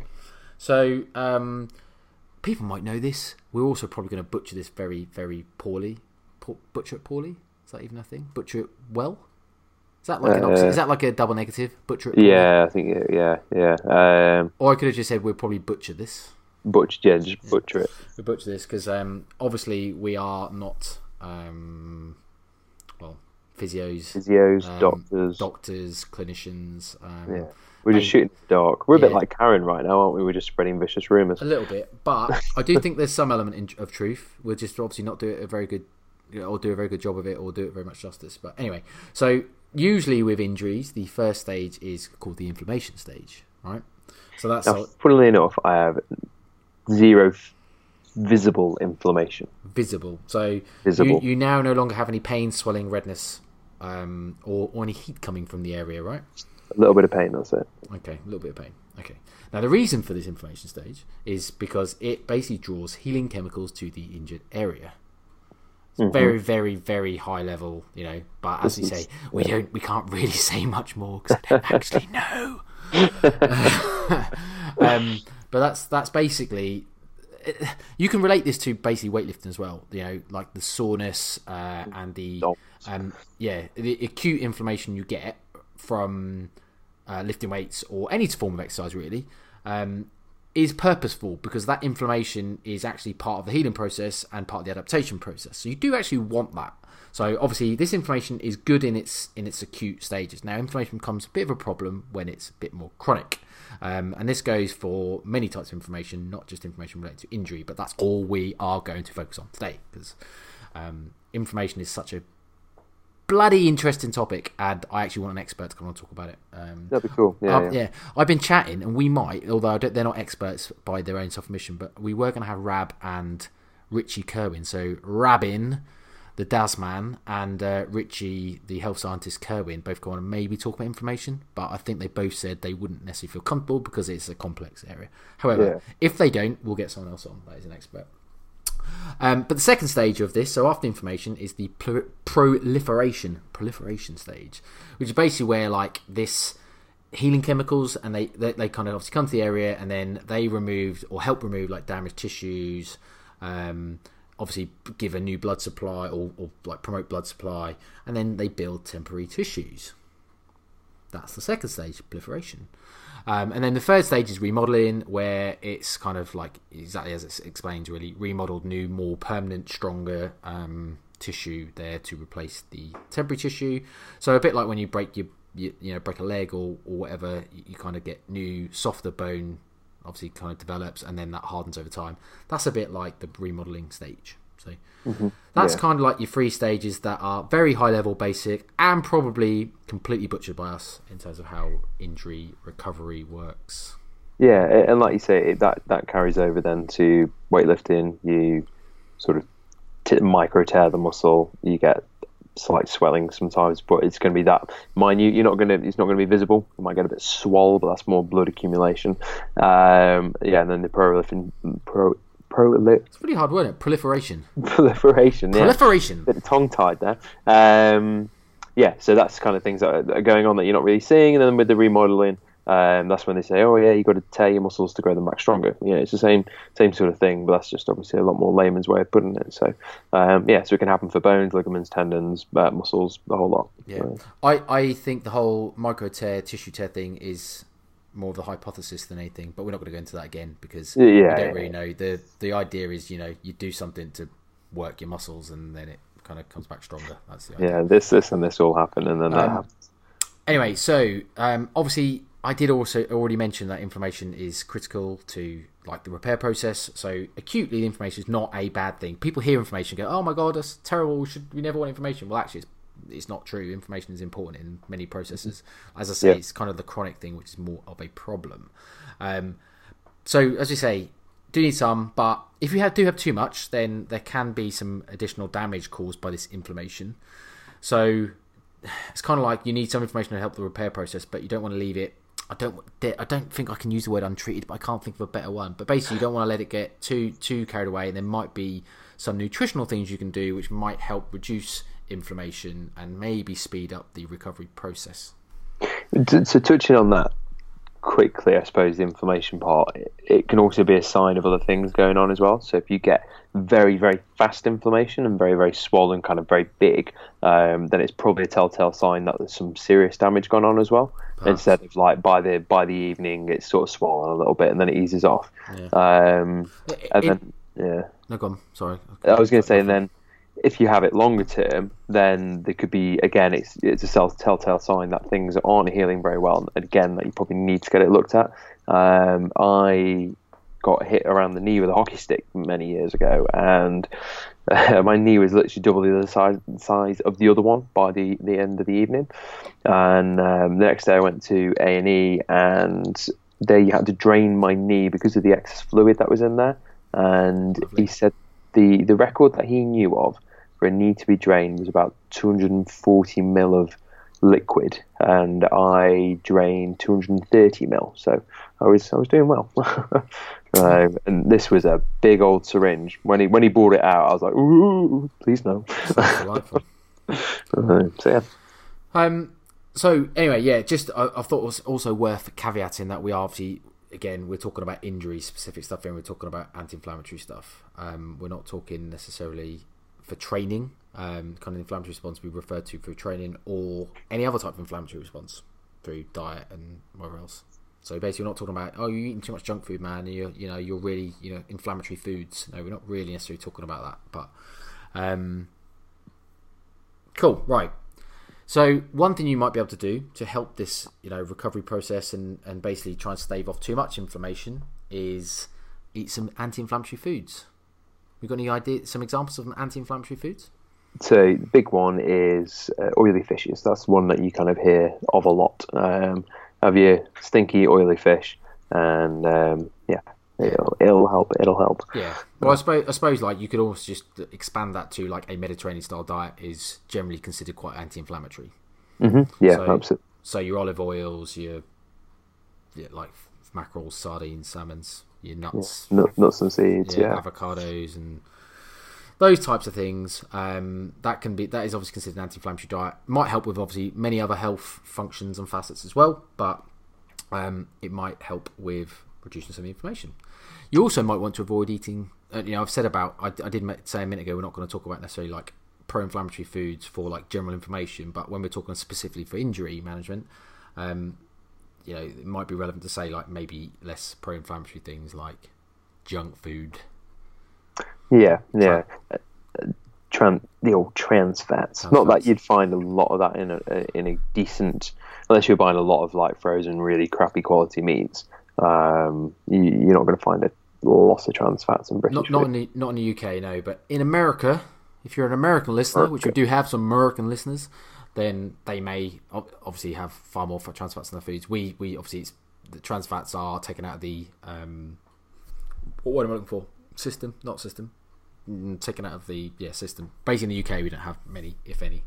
So, um, people might know this. We're also probably going to butcher this very, very poorly. Butcher it poorly? Is that even a thing? Butcher it well? Is that like an Uh, oxy- Is that like a double negative? Butcher it poorly? Yeah, I think yeah, yeah. Um, Or I could have just said we'll probably butcher this. Butcher, yeah, just butcher it. We butcher this because um, obviously we are not, um, well, physios, Physios, um, doctors. doctors, clinicians. Um, yeah, we're just I- shooting in the dark. We're a bit like Karen right now, aren't we? We're just spreading vicious rumours. A little bit, but I do think there's some element in, of truth. We'll just obviously not do it a very good, or do a very good job of it, or do it very much justice. But anyway, so usually with injuries, the first stage is called the inflammation stage, right? So that's Now, funnily enough, I have zero f- visible inflammation. visible. So Visible. You, you now no longer have any pain, swelling, redness, um, or, or any heat coming from the area, right? A little bit of pain, that's it. Okay, a little bit of pain. Okay. Now, the reason for this inflammation stage is because it basically draws healing chemicals to the injured area. It's very, very, very high level, you know. But as you say, we don't, we can't really say much more because I don't actually know. um, but that's that's basically. You can relate this to basically weightlifting as well. You know, like the soreness uh, and the um, yeah, the acute inflammation you get from uh, lifting weights or any form of exercise really um, is purposeful because that inflammation is actually part of the healing process and part of the adaptation process. So you do actually want that. So obviously this inflammation is good in its in its acute stages. Now inflammation becomes a bit of a problem when it's a bit more chronic. Um, and this goes for many types of inflammation, not just inflammation related to injury, but that's all we are going to focus on today because um, inflammation is such a bloody interesting topic, and I actually want an expert to come on and talk about it. Um, That'd be cool. Yeah, uh, yeah. yeah, I've been chatting, and we might, although I don't, they're not experts by their own self-admission, but we were going to have Rab and Richie Kerwin. So Rabin, the Daz man, and uh, Richie, the health scientist Kerwin, both go on and maybe talk about inflammation. But I think they both said they wouldn't necessarily feel comfortable because it's a complex area. However, Yeah. if they don't, we'll get someone else on that is an expert. Um, but the second stage of this, so after inflammation, is the pl- proliferation proliferation stage, which is basically where like this healing chemicals and they, they they kind of obviously come to the area and then they remove or help remove like damaged tissues, um, obviously give a new blood supply or, or like promote blood supply, and then they build temporary tissues. That's the second stage, proliferation. Um, and then the third stage is remodeling, where it's kind of like exactly as it explains, really remodeled new, more permanent, stronger um, tissue there to replace the temporary tissue. So a bit like when you break your, you, you know, break a leg or, or whatever, you, you kind of get new, softer bone. Obviously, kind of develops, and then that hardens over time. That's a bit like the remodeling stage. So mm-hmm. that's Yeah. kind of like your three stages that are very high level, basic, and probably completely butchered by us in terms of how injury recovery works. Yeah, and like you say, it, that that carries over then to weightlifting. You sort of t- micro tear the muscle. You get slight swelling sometimes, but it's going to be that minute. You're not going to. It's not going to be visible. You might get a bit swole, but that's more blood accumulation. Um, yeah, and then the pro pro It's a pretty hard word, it? Proliferation. proliferation. Yeah. Proliferation. bit tongue tied there. Um, yeah, so that's the kind of things that are, that are going on that you're not really seeing. And then with the remodeling, um, that's when they say, "Oh yeah, you got to tear your muscles to grow them back stronger." Yeah, it's the same same sort of thing, but that's just obviously a lot more layman's way of putting it. So um, yeah, so it can happen for bones, ligaments, tendons, uh, muscles, the whole lot. Yeah, So, I, I think the whole micro tear, tissue tear thing is more of the hypothesis than anything, but we're not going to go into that again because Yeah, we don't yeah. really know. the The idea is, you know, you do something to work your muscles, and then it kind of comes back stronger. That's the idea. yeah, this this and this all happen, and then that Um, happens. Anyway, so um, obviously, I did also already mention that inflammation is critical to like the repair process. So acutely, inflammation is not a bad thing. People hear inflammation, and go, "Oh my god, that's terrible. Should we never want inflammation?" Well, actually, it's it's not true. Inflammation is important in many processes. As I say, Yeah. it's kind of the chronic thing, which is more of a problem. Um, so as we say, do need some, but if you have, do have too much, then there can be some additional damage caused by this inflammation. So it's kind of like you need some inflammation to help the repair process, but you don't want to leave it. I don't. I don't think I can use the word untreated, but I can't think of a better one. But basically, you don't want to let it get too too carried away. And there might be some nutritional things you can do which might help reduce inflammation and maybe speed up the recovery process. So touching on that quickly, I suppose the inflammation part, it, it can also be a sign of other things going on as well. So if you get very, very fast inflammation and very, very swollen, kind of very big, um, then it's probably a telltale sign that there's some serious damage going on as well. Instead of like by the by the evening, it's sort of swollen a little bit and then it eases off. Um, and It- then yeah. no, go on. Sorry. I was going to say, and then if you have it longer term, then there could be again, it's it's a self telltale sign that things aren't healing very well, and again that you probably need to get it looked at. Um, I got hit around the knee with a hockey stick many years ago, and uh, my knee was literally double the other size size of the other one by the the end of the evening. And um, the next day, I went to A and E, and they had to drain my knee because of the excess fluid that was in there. And Lovely. he said the the record that he knew of for a knee to be drained was about 240 mil of liquid, and I drained 230 mil. So I was I was doing well. Um, and this was a big old syringe. When he when he brought it out, I was like, "Ooh, please no." Uh, so yeah, Um. So anyway, yeah. Just I, I thought it was also worth caveating that we are obviously again we're talking about injury specific stuff and we're talking about anti-inflammatory stuff. Um, we're not talking necessarily for training. Um, kind of inflammatory response we refer to through training or any other type of inflammatory response through diet and whatever else. So basically, we're not talking about oh you're eating too much junk food, man. You're you know you're really you know inflammatory foods. No, we're not really necessarily talking about that. But um, cool, right. So one thing you might be able to do to help this, you know, recovery process and, and basically try and stave off too much inflammation is eat some anti-inflammatory foods. We got any idea, some examples of anti-inflammatory foods? so the big one is uh, oily fishes. That's one that you kind of hear of a lot. Um, have your stinky oily fish, and um, yeah, it'll, it'll help. It'll help. Yeah. Well, I suppose, I suppose like you could almost just expand that to like a Mediterranean style diet is generally considered quite anti-inflammatory. hmm Yeah, So- absolutely. So your olive oils, your yeah, like mackerel, sardines, salmons, your nuts, Nut, nuts and seeds. yeah, Yeah, avocados and those types of things. Um, that can be that is obviously considered an anti-inflammatory diet. Might help with obviously many other health functions and facets as well, but um, it might help with reducing some inflammation. You also might want to avoid eating. Uh, you know, I've said about I, I did say a minute ago we're not going to talk about necessarily like pro-inflammatory foods for like general inflammation, but when we're talking specifically for injury management, um, you know, it might be relevant to say like maybe less pro-inflammatory things like junk food. yeah, yeah. Uh, Tran, the old trans fats. Trans Not that you'd find a lot of that in a in a decent, unless you're buying a lot of like frozen, really crappy quality meats. Um, you, you're not going to find a lot of trans fats in British Not not in the not in the UK, no, but in America, if you're an American listener, which we do have some American listeners, then they may obviously have far more trans fats in their foods. We we obviously it's, the trans fats are taken out of the um, what am I looking for? System, not system. Mm, Taken out of the yeah system. Basically, in the UK, we don't have many, if any.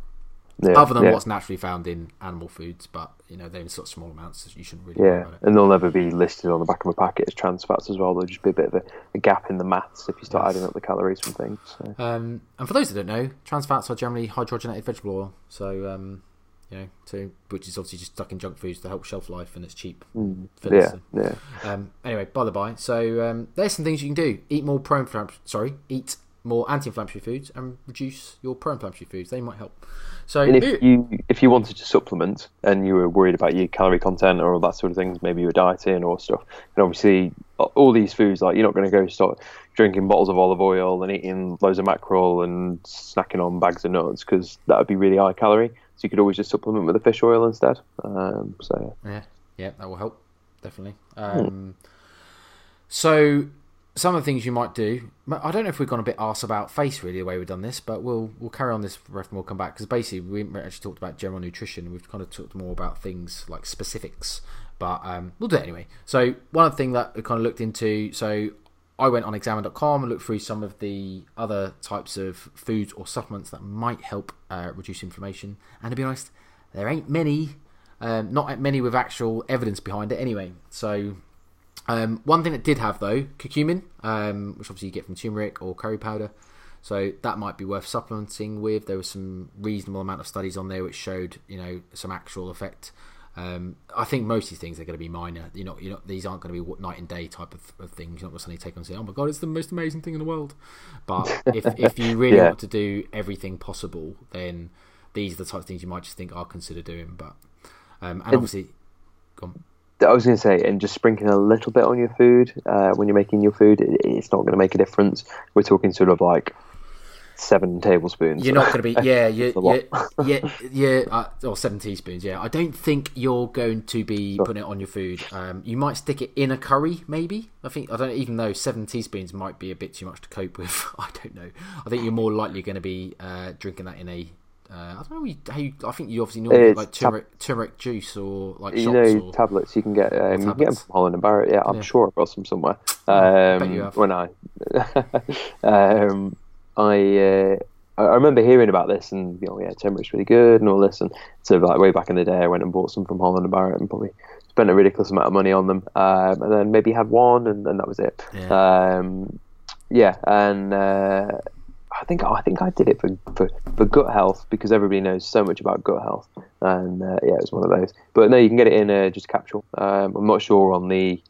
Yeah, other than yeah. what's naturally found in animal foods. But you know, they're in such small amounts, so you shouldn't really worry Yeah, about it. and they'll never be listed on the back of a packet as trans fats as well. There'll just be a bit of a, a gap in the maths if you start Yes. adding up the calories from things. So. Um, and for those that don't know, trans fats are generally hydrogenated vegetable oil. So, um, you know, which is obviously just stuck in junk foods to help shelf life, and it's cheap. Mm, yeah, yeah. Um, anyway, by the by, so um, there's some things you can do. Eat more pro-inflammatory. Sorry, eat more anti-inflammatory foods and reduce your pro-inflammatory foods. They might help. So, And if you if you wanted to supplement and you were worried about your calorie content or all that sort of things, maybe you were dieting or stuff, and obviously all these foods like you're not going to go start drinking bottles of olive oil and eating loads of mackerel and snacking on bags of nuts because that would be really high calorie. So you could always just supplement with the fish oil instead. Um, so Yeah, yeah, that will help definitely. Um, So, some of the things you might do. I don't know if we've gone a bit arse about face really the way we've done this, but we'll we'll carry on this ref and we'll come back because basically we actually talked about general nutrition. We've kind of talked more about things like specifics, but um, we'll do it anyway. So one thing that we kind of looked into. So I went on examine.com and looked through some of the other types of foods or supplements that might help uh, reduce inflammation. And to be honest, there ain't many, um, not many with actual evidence behind it anyway. So um, one thing that did have though, curcumin, um, which obviously you get from turmeric or curry powder. So that might be worth supplementing with. There was some reasonable amount of studies on there which showed, you know, some actual effect. Um, I think most of these things are going to be minor. You're not, you're not, these aren't going to be night and day type of, of things. You're not going to suddenly take on and say, "Oh my god, it's the most amazing thing in the world." But if if you really Yeah. want to do everything possible, then these are the types of things you might just think I'll consider doing. But um, and obviously. I was going to say, and just sprinkling a little bit on your food uh, when you're making your food, it, it's not going to make a difference. We're talking sort of like seven tablespoons. You're not going to be, yeah, you, a lot. you, yeah, yeah, uh, or seven teaspoons. Yeah, I don't think you're going to be putting it on your food. Um, you might stick it in a curry, maybe. I think I don't even know. Seven teaspoons might be a bit too much to cope with. I don't know. I think you're more likely going to be uh, drinking that in a. Uh, I don't know how you, I think you obviously know like tab- turmeric, turmeric juice or like you know or tablets you can get. Um, you can get them from Holland and Barrett. Yeah, I'm Yeah. sure I've got some somewhere. bet Um, you have. When I, um, I, uh, I I remember hearing about this and you know, yeah, turmeric's really good and all this. And so like way back in the day, I went and bought some from Holland and Barrett and probably spent a ridiculous amount of money on them. Um, and then maybe had one and, and that was it. Yeah. Um, yeah, and uh, I think I think I did it for, for, for gut health because everybody knows so much about gut health, and uh, yeah, it was one of those. But no, you can get it in a just capsule. Um, I'm not sure on the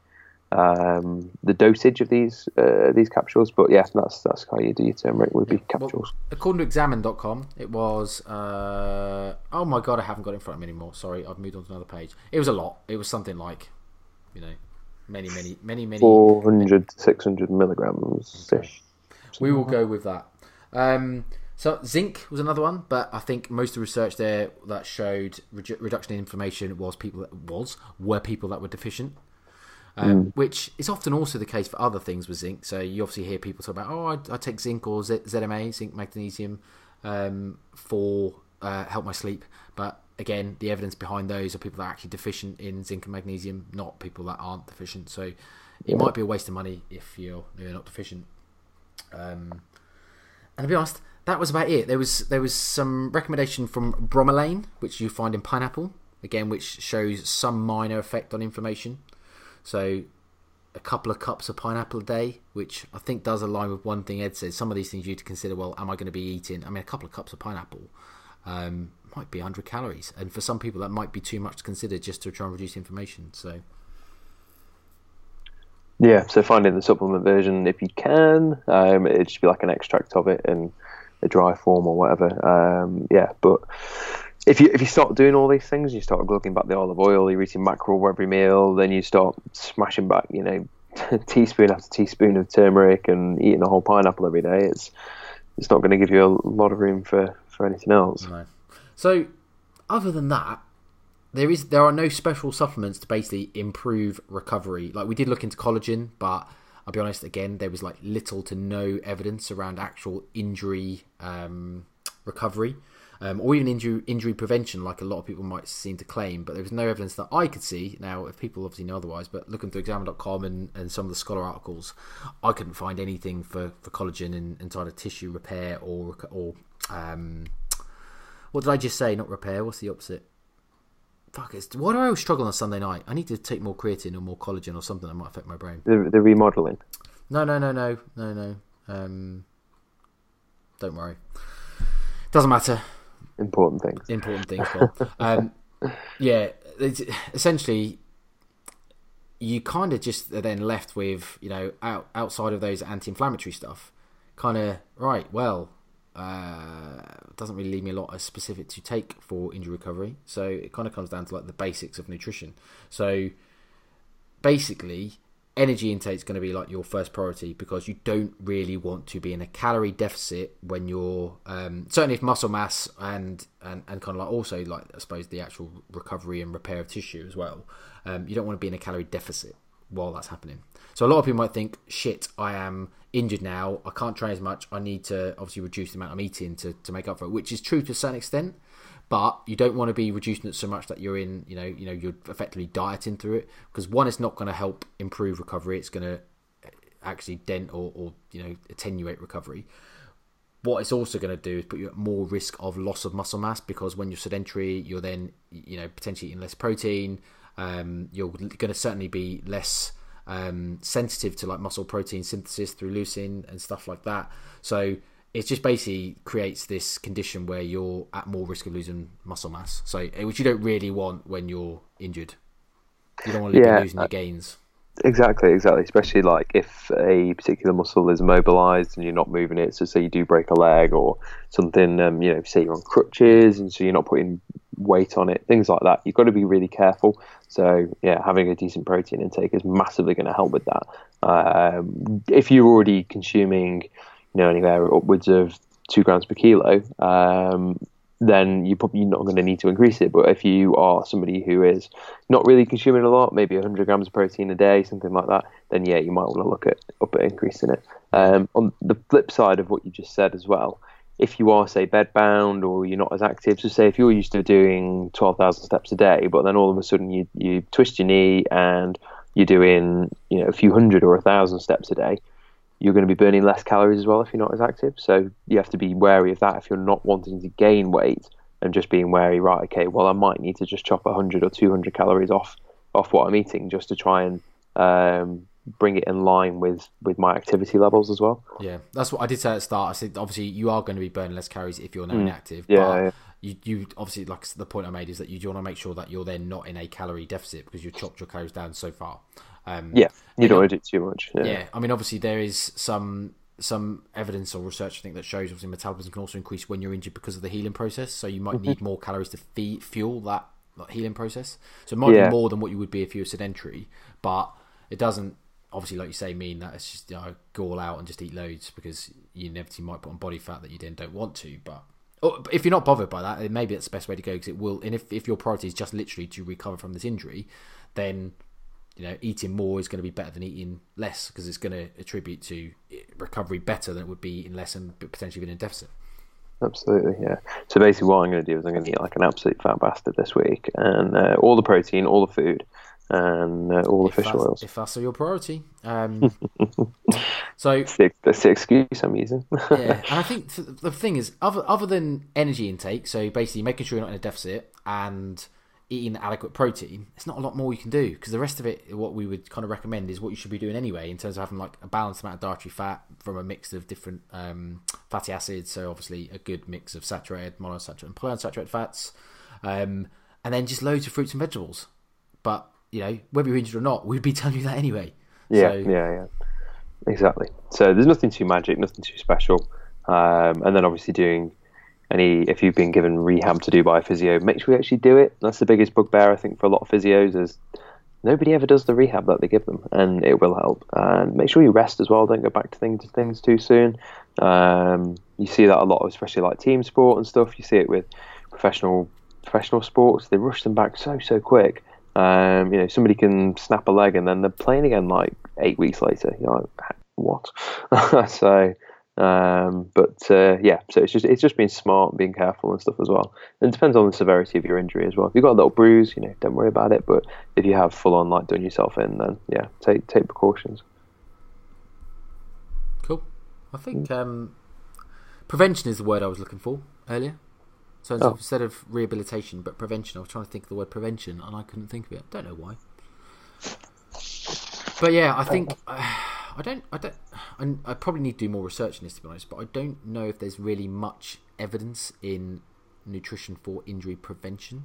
um, the dosage of these uh, these capsules, but yeah, that's that's how you do your turmeric would be capsules. According to examine.com, it was. Uh, oh my god, I haven't got it in front of me anymore. Sorry, I've moved on to another page. It was a lot. It was something like, you know, many, many, many, many. 400 600 milligrams. ish. We will go with that. Um, so zinc was another one, but I think most of the research there that showed redu- reduction in inflammation was people that was were people that were deficient. Um, Which is often also the case for other things with zinc. So you obviously hear people talk about, oh, I, I take zinc or Z- ZMA, zinc magnesium, um, for uh, help my sleep. But again, the evidence behind those are people that are actually deficient in zinc and magnesium, not people that aren't deficient. So it might be a waste of money if you're, you're not deficient. Um, and to be honest, that was about it. There was there was some recommendation from bromelain, which you find in pineapple, again, which shows some minor effect on inflammation. So a couple of cups of pineapple a day, which I think does align with one thing Ed says. Some of these things you need to consider. Well, am I going to be eating? I mean, a couple of cups of pineapple um, might be 100 calories, and for some people that might be too much to consider just to try and reduce inflammation. So Yeah, so finding the supplement version if you can. Um, it should be like an extract of it in a dry form or whatever. Um, yeah, but if you if you start doing all these things, you start glugging back the olive oil, you're eating mackerel every meal, then you start smashing back, you know, teaspoon after teaspoon of turmeric and eating a whole pineapple every day. It's it's not going to give you a lot of room for, for anything else. So, other than that, there is there are no special supplements to basically improve recovery. Like we did look into collagen, but I'll be honest. Again, there was like little to no evidence around actual injury um, recovery, um, or even injury injury prevention, like a lot of people might seem to claim. But there was no evidence that I could see. Now, if people obviously know otherwise, but looking through examine.com and, and some of the scholar articles, I couldn't find anything for, for collagen and, and sort of tissue repair or or um, What did I just say? Not repair. What's the opposite? Fuck it's why do I always struggle on Sunday night? I need to take more creatine or more collagen or something that might affect my brain. The, the remodeling. No, no, no, no, no, no. Um, don't worry. Doesn't matter. Important things. Important things. Um, yeah, it's, essentially, you kind of just are then left with you know out, outside of those anti-inflammatory stuff, kind of right. Well, uh, doesn't really leave me a lot as specific to take for injury recovery. So it kind of comes down to like the basics of nutrition. So basically, energy intake is going to be like your first priority because you don't really want to be in a calorie deficit when you're um, certainly if muscle mass and, and and kind of like also like I suppose the actual recovery and repair of tissue as well. Um, you don't want to be in a calorie deficit while that's happening. So a lot of people might think, shit, I am injured now. I can't train as much. I need to obviously reduce the amount I'm eating to, to make up for it, which is true to a certain extent. But you don't want to be reducing it so much that you're in, you know, you know, you're effectively dieting through it because one, it's not going to help improve recovery. It's going to actually dent or, or you know attenuate recovery. What it's also going to do is put you at more risk of loss of muscle mass because when you're sedentary, you're then you know potentially eating less protein. Um, you're going to certainly be less um, sensitive to like muscle protein synthesis through leucine and stuff like that. So it just basically creates this condition where you're at more risk of losing muscle mass. So eh, which you don't really want when you're injured. You don't want to Yeah, be losing your uh, gains. Exactly, exactly. Especially like if a particular muscle is immobilized and you're not moving it. So say you do break a leg or something, um, you know, say you're on crutches and so you're not putting weight on it, things like that. You've got to be really careful. So yeah, having a decent protein intake is massively going to help with that. Um, if you're already consuming, you know, anywhere upwards of two grams per kilo, um, then you're probably not going to need to increase it. But if you are somebody who is not really consuming a lot, maybe 100 grams of protein a day, something like that, then yeah, you might want to look at up increasing it. Um, on the flip side of what you just said as well, if you are say bedbound or you're not as active, so say if you're used to doing 12,000 steps a day, but then all of a sudden you you twist your knee and you're doing you know a few hundred or a thousand steps a day, you're going to be burning less calories as well if you're not as active. So you have to be wary of that if you're not wanting to gain weight and just being wary. Right, okay, well I might need to just chop 100 or 200 calories off off what I'm eating just to try and um, bring it in line with with my activity levels as well. Yeah, that's what I did say at the start. I said obviously you are going to be burning less calories if you're now inactive. Mm. Yeah, but yeah. You, you obviously like the point I made is that you do want to make sure that you're then not in a calorie deficit because you've chopped your calories down so far. Um, Yeah, you don't want to do too much. Yeah. yeah, I mean, obviously there is some some evidence or research I think that shows obviously metabolism can also increase when you're injured because of the healing process. So you might Mm-hmm. need more calories to feed, fuel that, that healing process. So it might Yeah. be more than what you would be if you were sedentary, but it doesn't obviously, like you say, mean that it's just you know, go all out and just eat loads because you inevitably might put on body fat that you then don't want to. But if you're not bothered by that, maybe that's the best way to go because it will. And if if your priority is just literally to recover from this injury, then you know eating more is going to be better than eating less because it's going to attribute to recovery better than it would be eating less and potentially being in deficit. Absolutely, yeah. So basically, what I'm going to do is I'm going to eat like an absolute fat bastard this week, and uh, all the protein, all the food, and uh, all the If fish oils. if that's your priority. Um, so That's the, that's the excuse I'm using. yeah, and I think the thing is, other other than energy intake, so basically making sure you're not in a deficit and eating adequate protein, it's not a lot more you can do because the rest of it, what we would kind of recommend is what you should be doing anyway in terms of having like a balanced amount of dietary fat from a mix of different um, fatty acids. So obviously a good mix of saturated, monounsaturated, and polyunsaturated fats, um, and then just loads of fruits and vegetables. But you know, whether you're injured or not, we'd be telling you that anyway. Yeah, So- yeah, yeah. Exactly. So there's nothing too magic, nothing too special. Um, and then obviously doing any, if you've been given rehab to do by a physio, make sure you actually do it. That's the biggest bugbear, I think, for a lot of physios is nobody ever does the rehab that they give them, and it will help. And make sure you rest as well. Don't go back to things, things too soon. Um, you see that a lot, especially like team sport and stuff. You see it with professional professional sports. They rush them back so so quick. Um, you know, somebody can snap a leg and then they're playing again like eight weeks later. You're like, what? so, um, but uh, yeah, so it's just it's just being smart, being careful and stuff as well. And it depends on the severity of your injury as well. If you've got a little bruise, you know, don't worry about it. But if you have full on like done yourself in, then yeah, take take precautions. Cool. I think um, prevention is the word I was looking for earlier. So Oh. instead of rehabilitation, but prevention, I was trying to think of the word prevention, and I couldn't think of it. Don't know why. But yeah, I think I don't. I don't. I, I probably need to do more research on this to be honest. But I don't know if there's really much evidence in nutrition for injury prevention.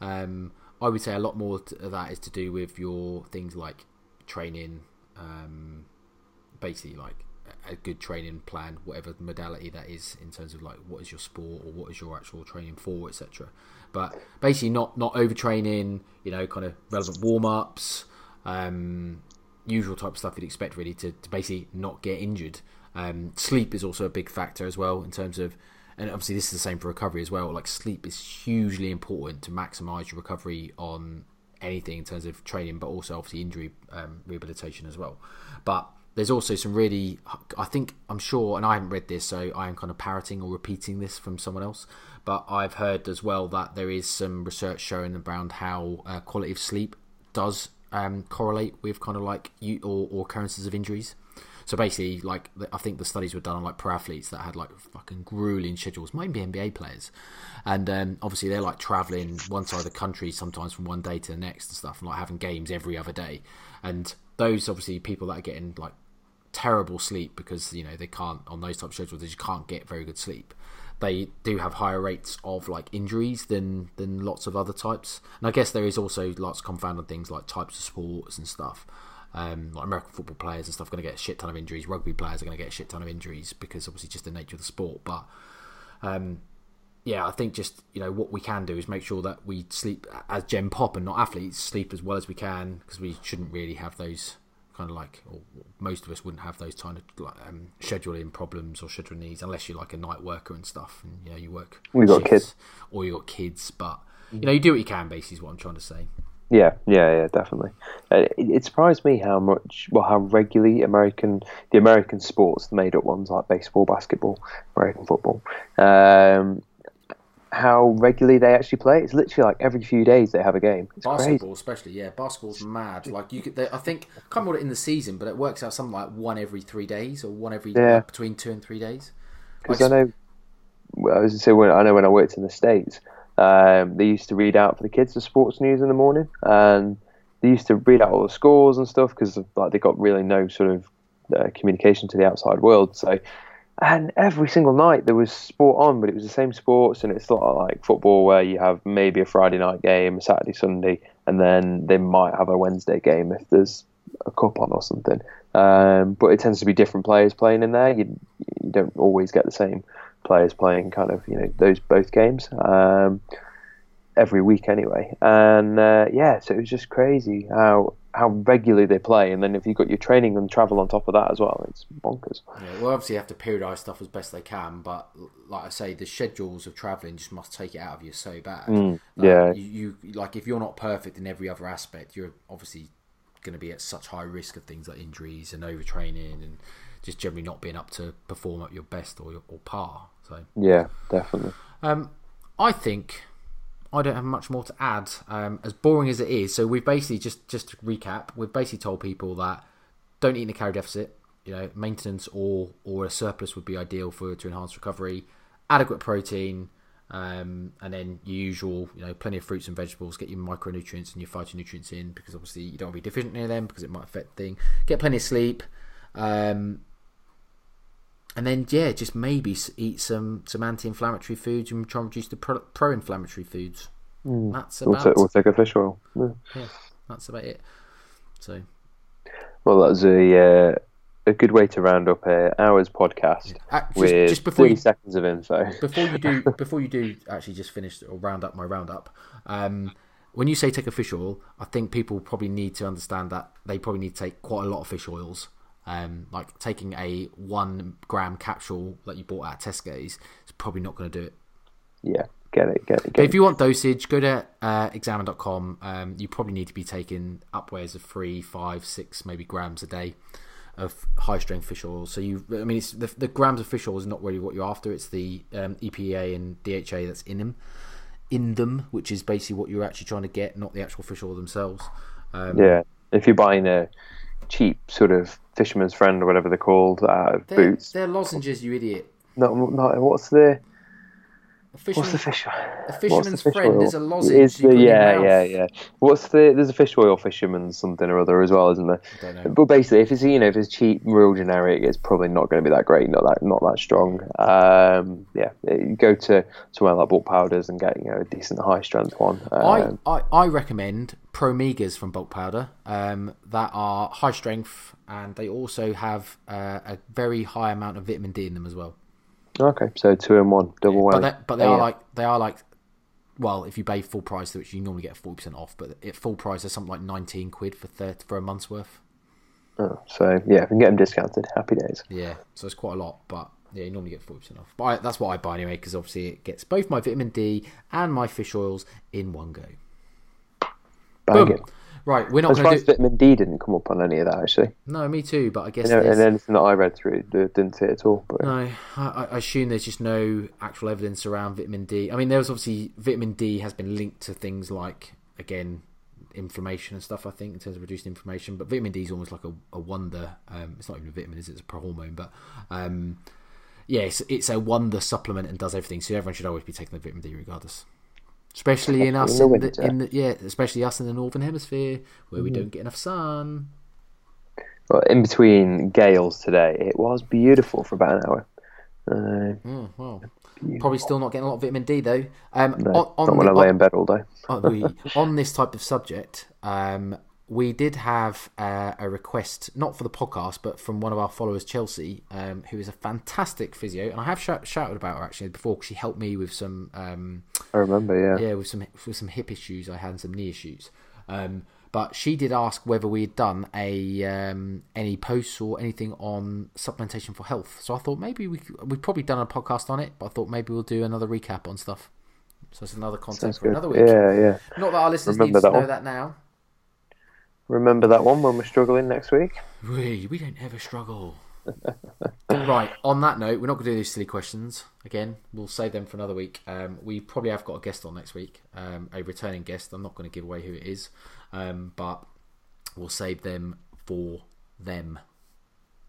Um, I would say a lot more of that is to do with your things like training, um, basically like a- good training plan, whatever modality that is in terms of like what is your sport or what is your actual training for, etc. But basically, not not overtraining. You know, kind of relevant warm ups, um, usual type of stuff you'd expect really to, to basically not get injured. Um, sleep is also a big factor as well in terms of, and obviously this is the same for recovery as well. Like sleep is hugely important to maximise your recovery on anything in terms of training, but also obviously injury um, rehabilitation as well. But there's also some really, I think, I'm sure, and I haven't read this, so I am kind of parroting or repeating this from someone else. But I've heard as well that there is some research showing around how uh, quality of sleep does um, correlate with kind of like you or, or occurrences of injuries. So basically, like I think the studies were done on like pro athletes that had like fucking grueling schedules, maybe NBA players, and um, obviously they're like traveling one side of the country sometimes from one day to the next and stuff, and like having games every other day. And those obviously people that are getting like terrible sleep because you know they can't on those type of schedules they just can't get very good sleep they do have higher rates of like injuries than than lots of other types and i guess there is also lots of confounded things like types of sports and stuff um, like American football players and stuff going to get a shit ton of injuries. Rugby players are going to get a shit ton of injuries because obviously just the nature of the sport. But um, yeah, I think just you know what we can do is make sure that we sleep as Gen Pop and not athletes sleep as well as we can because we shouldn't really have those kind of like or most of us wouldn't have those kind of like, um, scheduling problems or scheduling needs unless you're like a night worker and stuff and you know you work We've got kids. or you've got kids but you know you do what you can basically is what I'm trying to say Yeah, yeah, yeah, definitely. Uh, it, it surprised me how much, well, how regularly American, the American sports, the made-up ones like baseball, basketball, American football, um, how regularly they actually play. It's literally like every few days they have a game. It's crazy. basketball especially yeah basketball's mad like you could they, I think I can't remember it in the season but it works out something like one every three days or one every Yeah. like, between two and three days Because Like, I know, well, I was say when I know when I worked in the states, um, they used to read out for the kids the sports news in the morning, and they used to read out all the scores and stuff because like they got really no sort of uh, communication to the outside world. So, and every single night there was sport on, but it was the same sports, and it's not like football where you have maybe a Friday night game, a Saturday, Sunday, and then they might have a Wednesday game if there's a cup on or something. Um, but it tends to be different players playing in there. You you don't always get the same players playing kind of you know those both games um, every week anyway. And uh, yeah, so it was just crazy how how regularly they play. And then if you've got your training and travel on top of that as well, it's bonkers. Yeah, well, obviously, you have to periodise stuff as best they can, but like I say, the schedules of travelling just must take it out of you so bad. Like, yeah. you, you like if you're not perfect in every other aspect, you're obviously going to be at such high risk of things like injuries and overtraining and just generally not being up to perform at your best or your, or par. So, Yeah, definitely. um, I think I don't have much more to add. Um, as boring as it is, so we've basically just just to recap, we've basically told people that don't eat in a calorie deficit. You know, maintenance or or a surplus would be ideal for to enhance recovery. Adequate protein, um, and then your usual, you know, plenty of fruits and vegetables. Get your micronutrients and your phytonutrients in because obviously you don't want to be deficient in them because it might affect the thing. Get plenty of sleep. Um, and then yeah, just maybe eat some some anti-inflammatory foods and try and reduce the pro- pro-inflammatory foods. That's We'll, about we'll take a fish oil. Yeah. yeah, that's about it. So Well, that's a uh, a good way to round up uh, hours podcast Uh, just- with just before 30 you- seconds of info. before you do before you do actually just finish or round up my roundup, um, when you say take a fish oil, I think people probably need to understand that they probably need to take quite a lot of fish oils. Um, like taking a one gram capsule that you bought at Tesco's is probably not going to do it. Yeah, get it, get it, But get if it. you want dosage, go to uh, examine.com. Um, you probably need to be taking upwards of three, five, six, maybe grams a day of high strength fish oil. So you, I mean, it's the, the grams of fish oil is not really what you're after. It's the um, EPA and DHA that's in them, in them, which is basically what you're actually trying to get, not the actual fish oil themselves. Um, Yeah, if you're buying a cheap sort of fisherman's friend or whatever they're called of they're, boots, they're lozenges, you idiot. no, no, what's the Fisherman, What's the fish? a fisherman's fish friend oil? is a lozenge. Is the, put in your yeah, yeah, yeah. What's the? There's a fish oil fisherman's something or other as well, isn't there? I don't know. But basically, if it's you know if it's cheap, real generic, it's probably not going to be that great, not that not that strong. Um, yeah, go to somewhere like bulk powders and get you know a decent high strength one. Um, I, I, I recommend Promegas from Bulk Powder um, that are high strength and they also have uh, a very high amount of vitamin D in them as well. Okay, so two and one, double But whammy. they, but they Yeah. are like they are like well, if you pay full price, which you normally get forty percent off, but at full price, there's something like nineteen quid for 30, for a month's worth. Oh, so yeah, if we can get them discounted, happy days. Yeah, so it's quite a lot, but yeah, you normally get forty percent off. But I, that's what I buy anyway because obviously it gets both my vitamin D and my fish oils in one go. Bang Boom. it. Right, we're I'm not going to surprised do. vitamin D didn't come up on any of that actually. No, me too. But I guess You know, and anything that I read through, didn't say it at all. But No, I, I assume there's just no actual evidence around vitamin D. I mean, there was obviously vitamin D has been linked to things like again inflammation and stuff. I think in terms of reducing inflammation, but vitamin D is almost like a, a wonder. Um, it's not even a vitamin, is it? It's a prohormone, but um, yeah, it's, it's a wonder supplement and does everything. So everyone should always be taking the vitamin D regardless. Especially in us, In the in the, in the yeah, especially us in the northern hemisphere where Mm-hmm. we don't get enough sun. Well, in between gales today, it was beautiful for about an hour. Uh, Oh, well, probably still not getting a lot of vitamin D though. Um, no, on, on not when I lay in bed all day. on, on this type of subject, um, we did have uh, a request, not for the podcast, but from one of our followers, Chelsea, um, who is a fantastic physio, and I have shout, shouted about her actually before because she helped me with some, um, I remember, yeah. yeah, with some with some hip issues I had and some knee issues. Um, but she did ask whether we had done a um, any posts or anything on supplementation for health. So I thought maybe we could- we've probably done a podcast on it, but I thought maybe we'll do another recap on stuff. So it's another content Sounds for good. another week. Yeah, yeah. Not that our listeners Remember need to that know one? that now. Remember that one when we're struggling next week? We we don't ever struggle. right. On that note, we're not going to do these silly questions again. We'll save them for another week. Um, we probably have got a guest on next week, um, a returning guest. I'm not going to give away who it is, um, but we'll save them for them.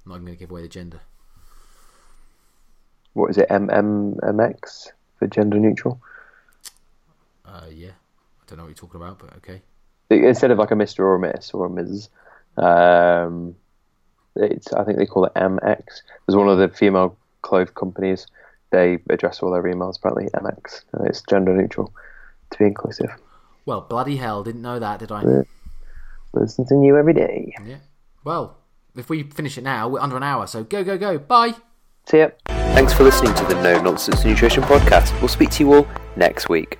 I'm not going to give away the gender. What is it? MMMX for gender neutral? Uh, yeah, I don't know what you're talking about, but okay. Instead of like a Mr. or a Miss or a Ms. Um, it's I think they call it MX. There's one of the female clothes companies. They address all their emails apparently MX. And it's gender neutral to be inclusive. Well, bloody hell, didn't know that, did I? Yeah. Listen to you every day. Yeah. Well, if we finish it now, we're under an hour, so go, go, go. Bye. See ya. Thanks for listening to the No Nonsense Nutrition Podcast. We'll speak to you all next week.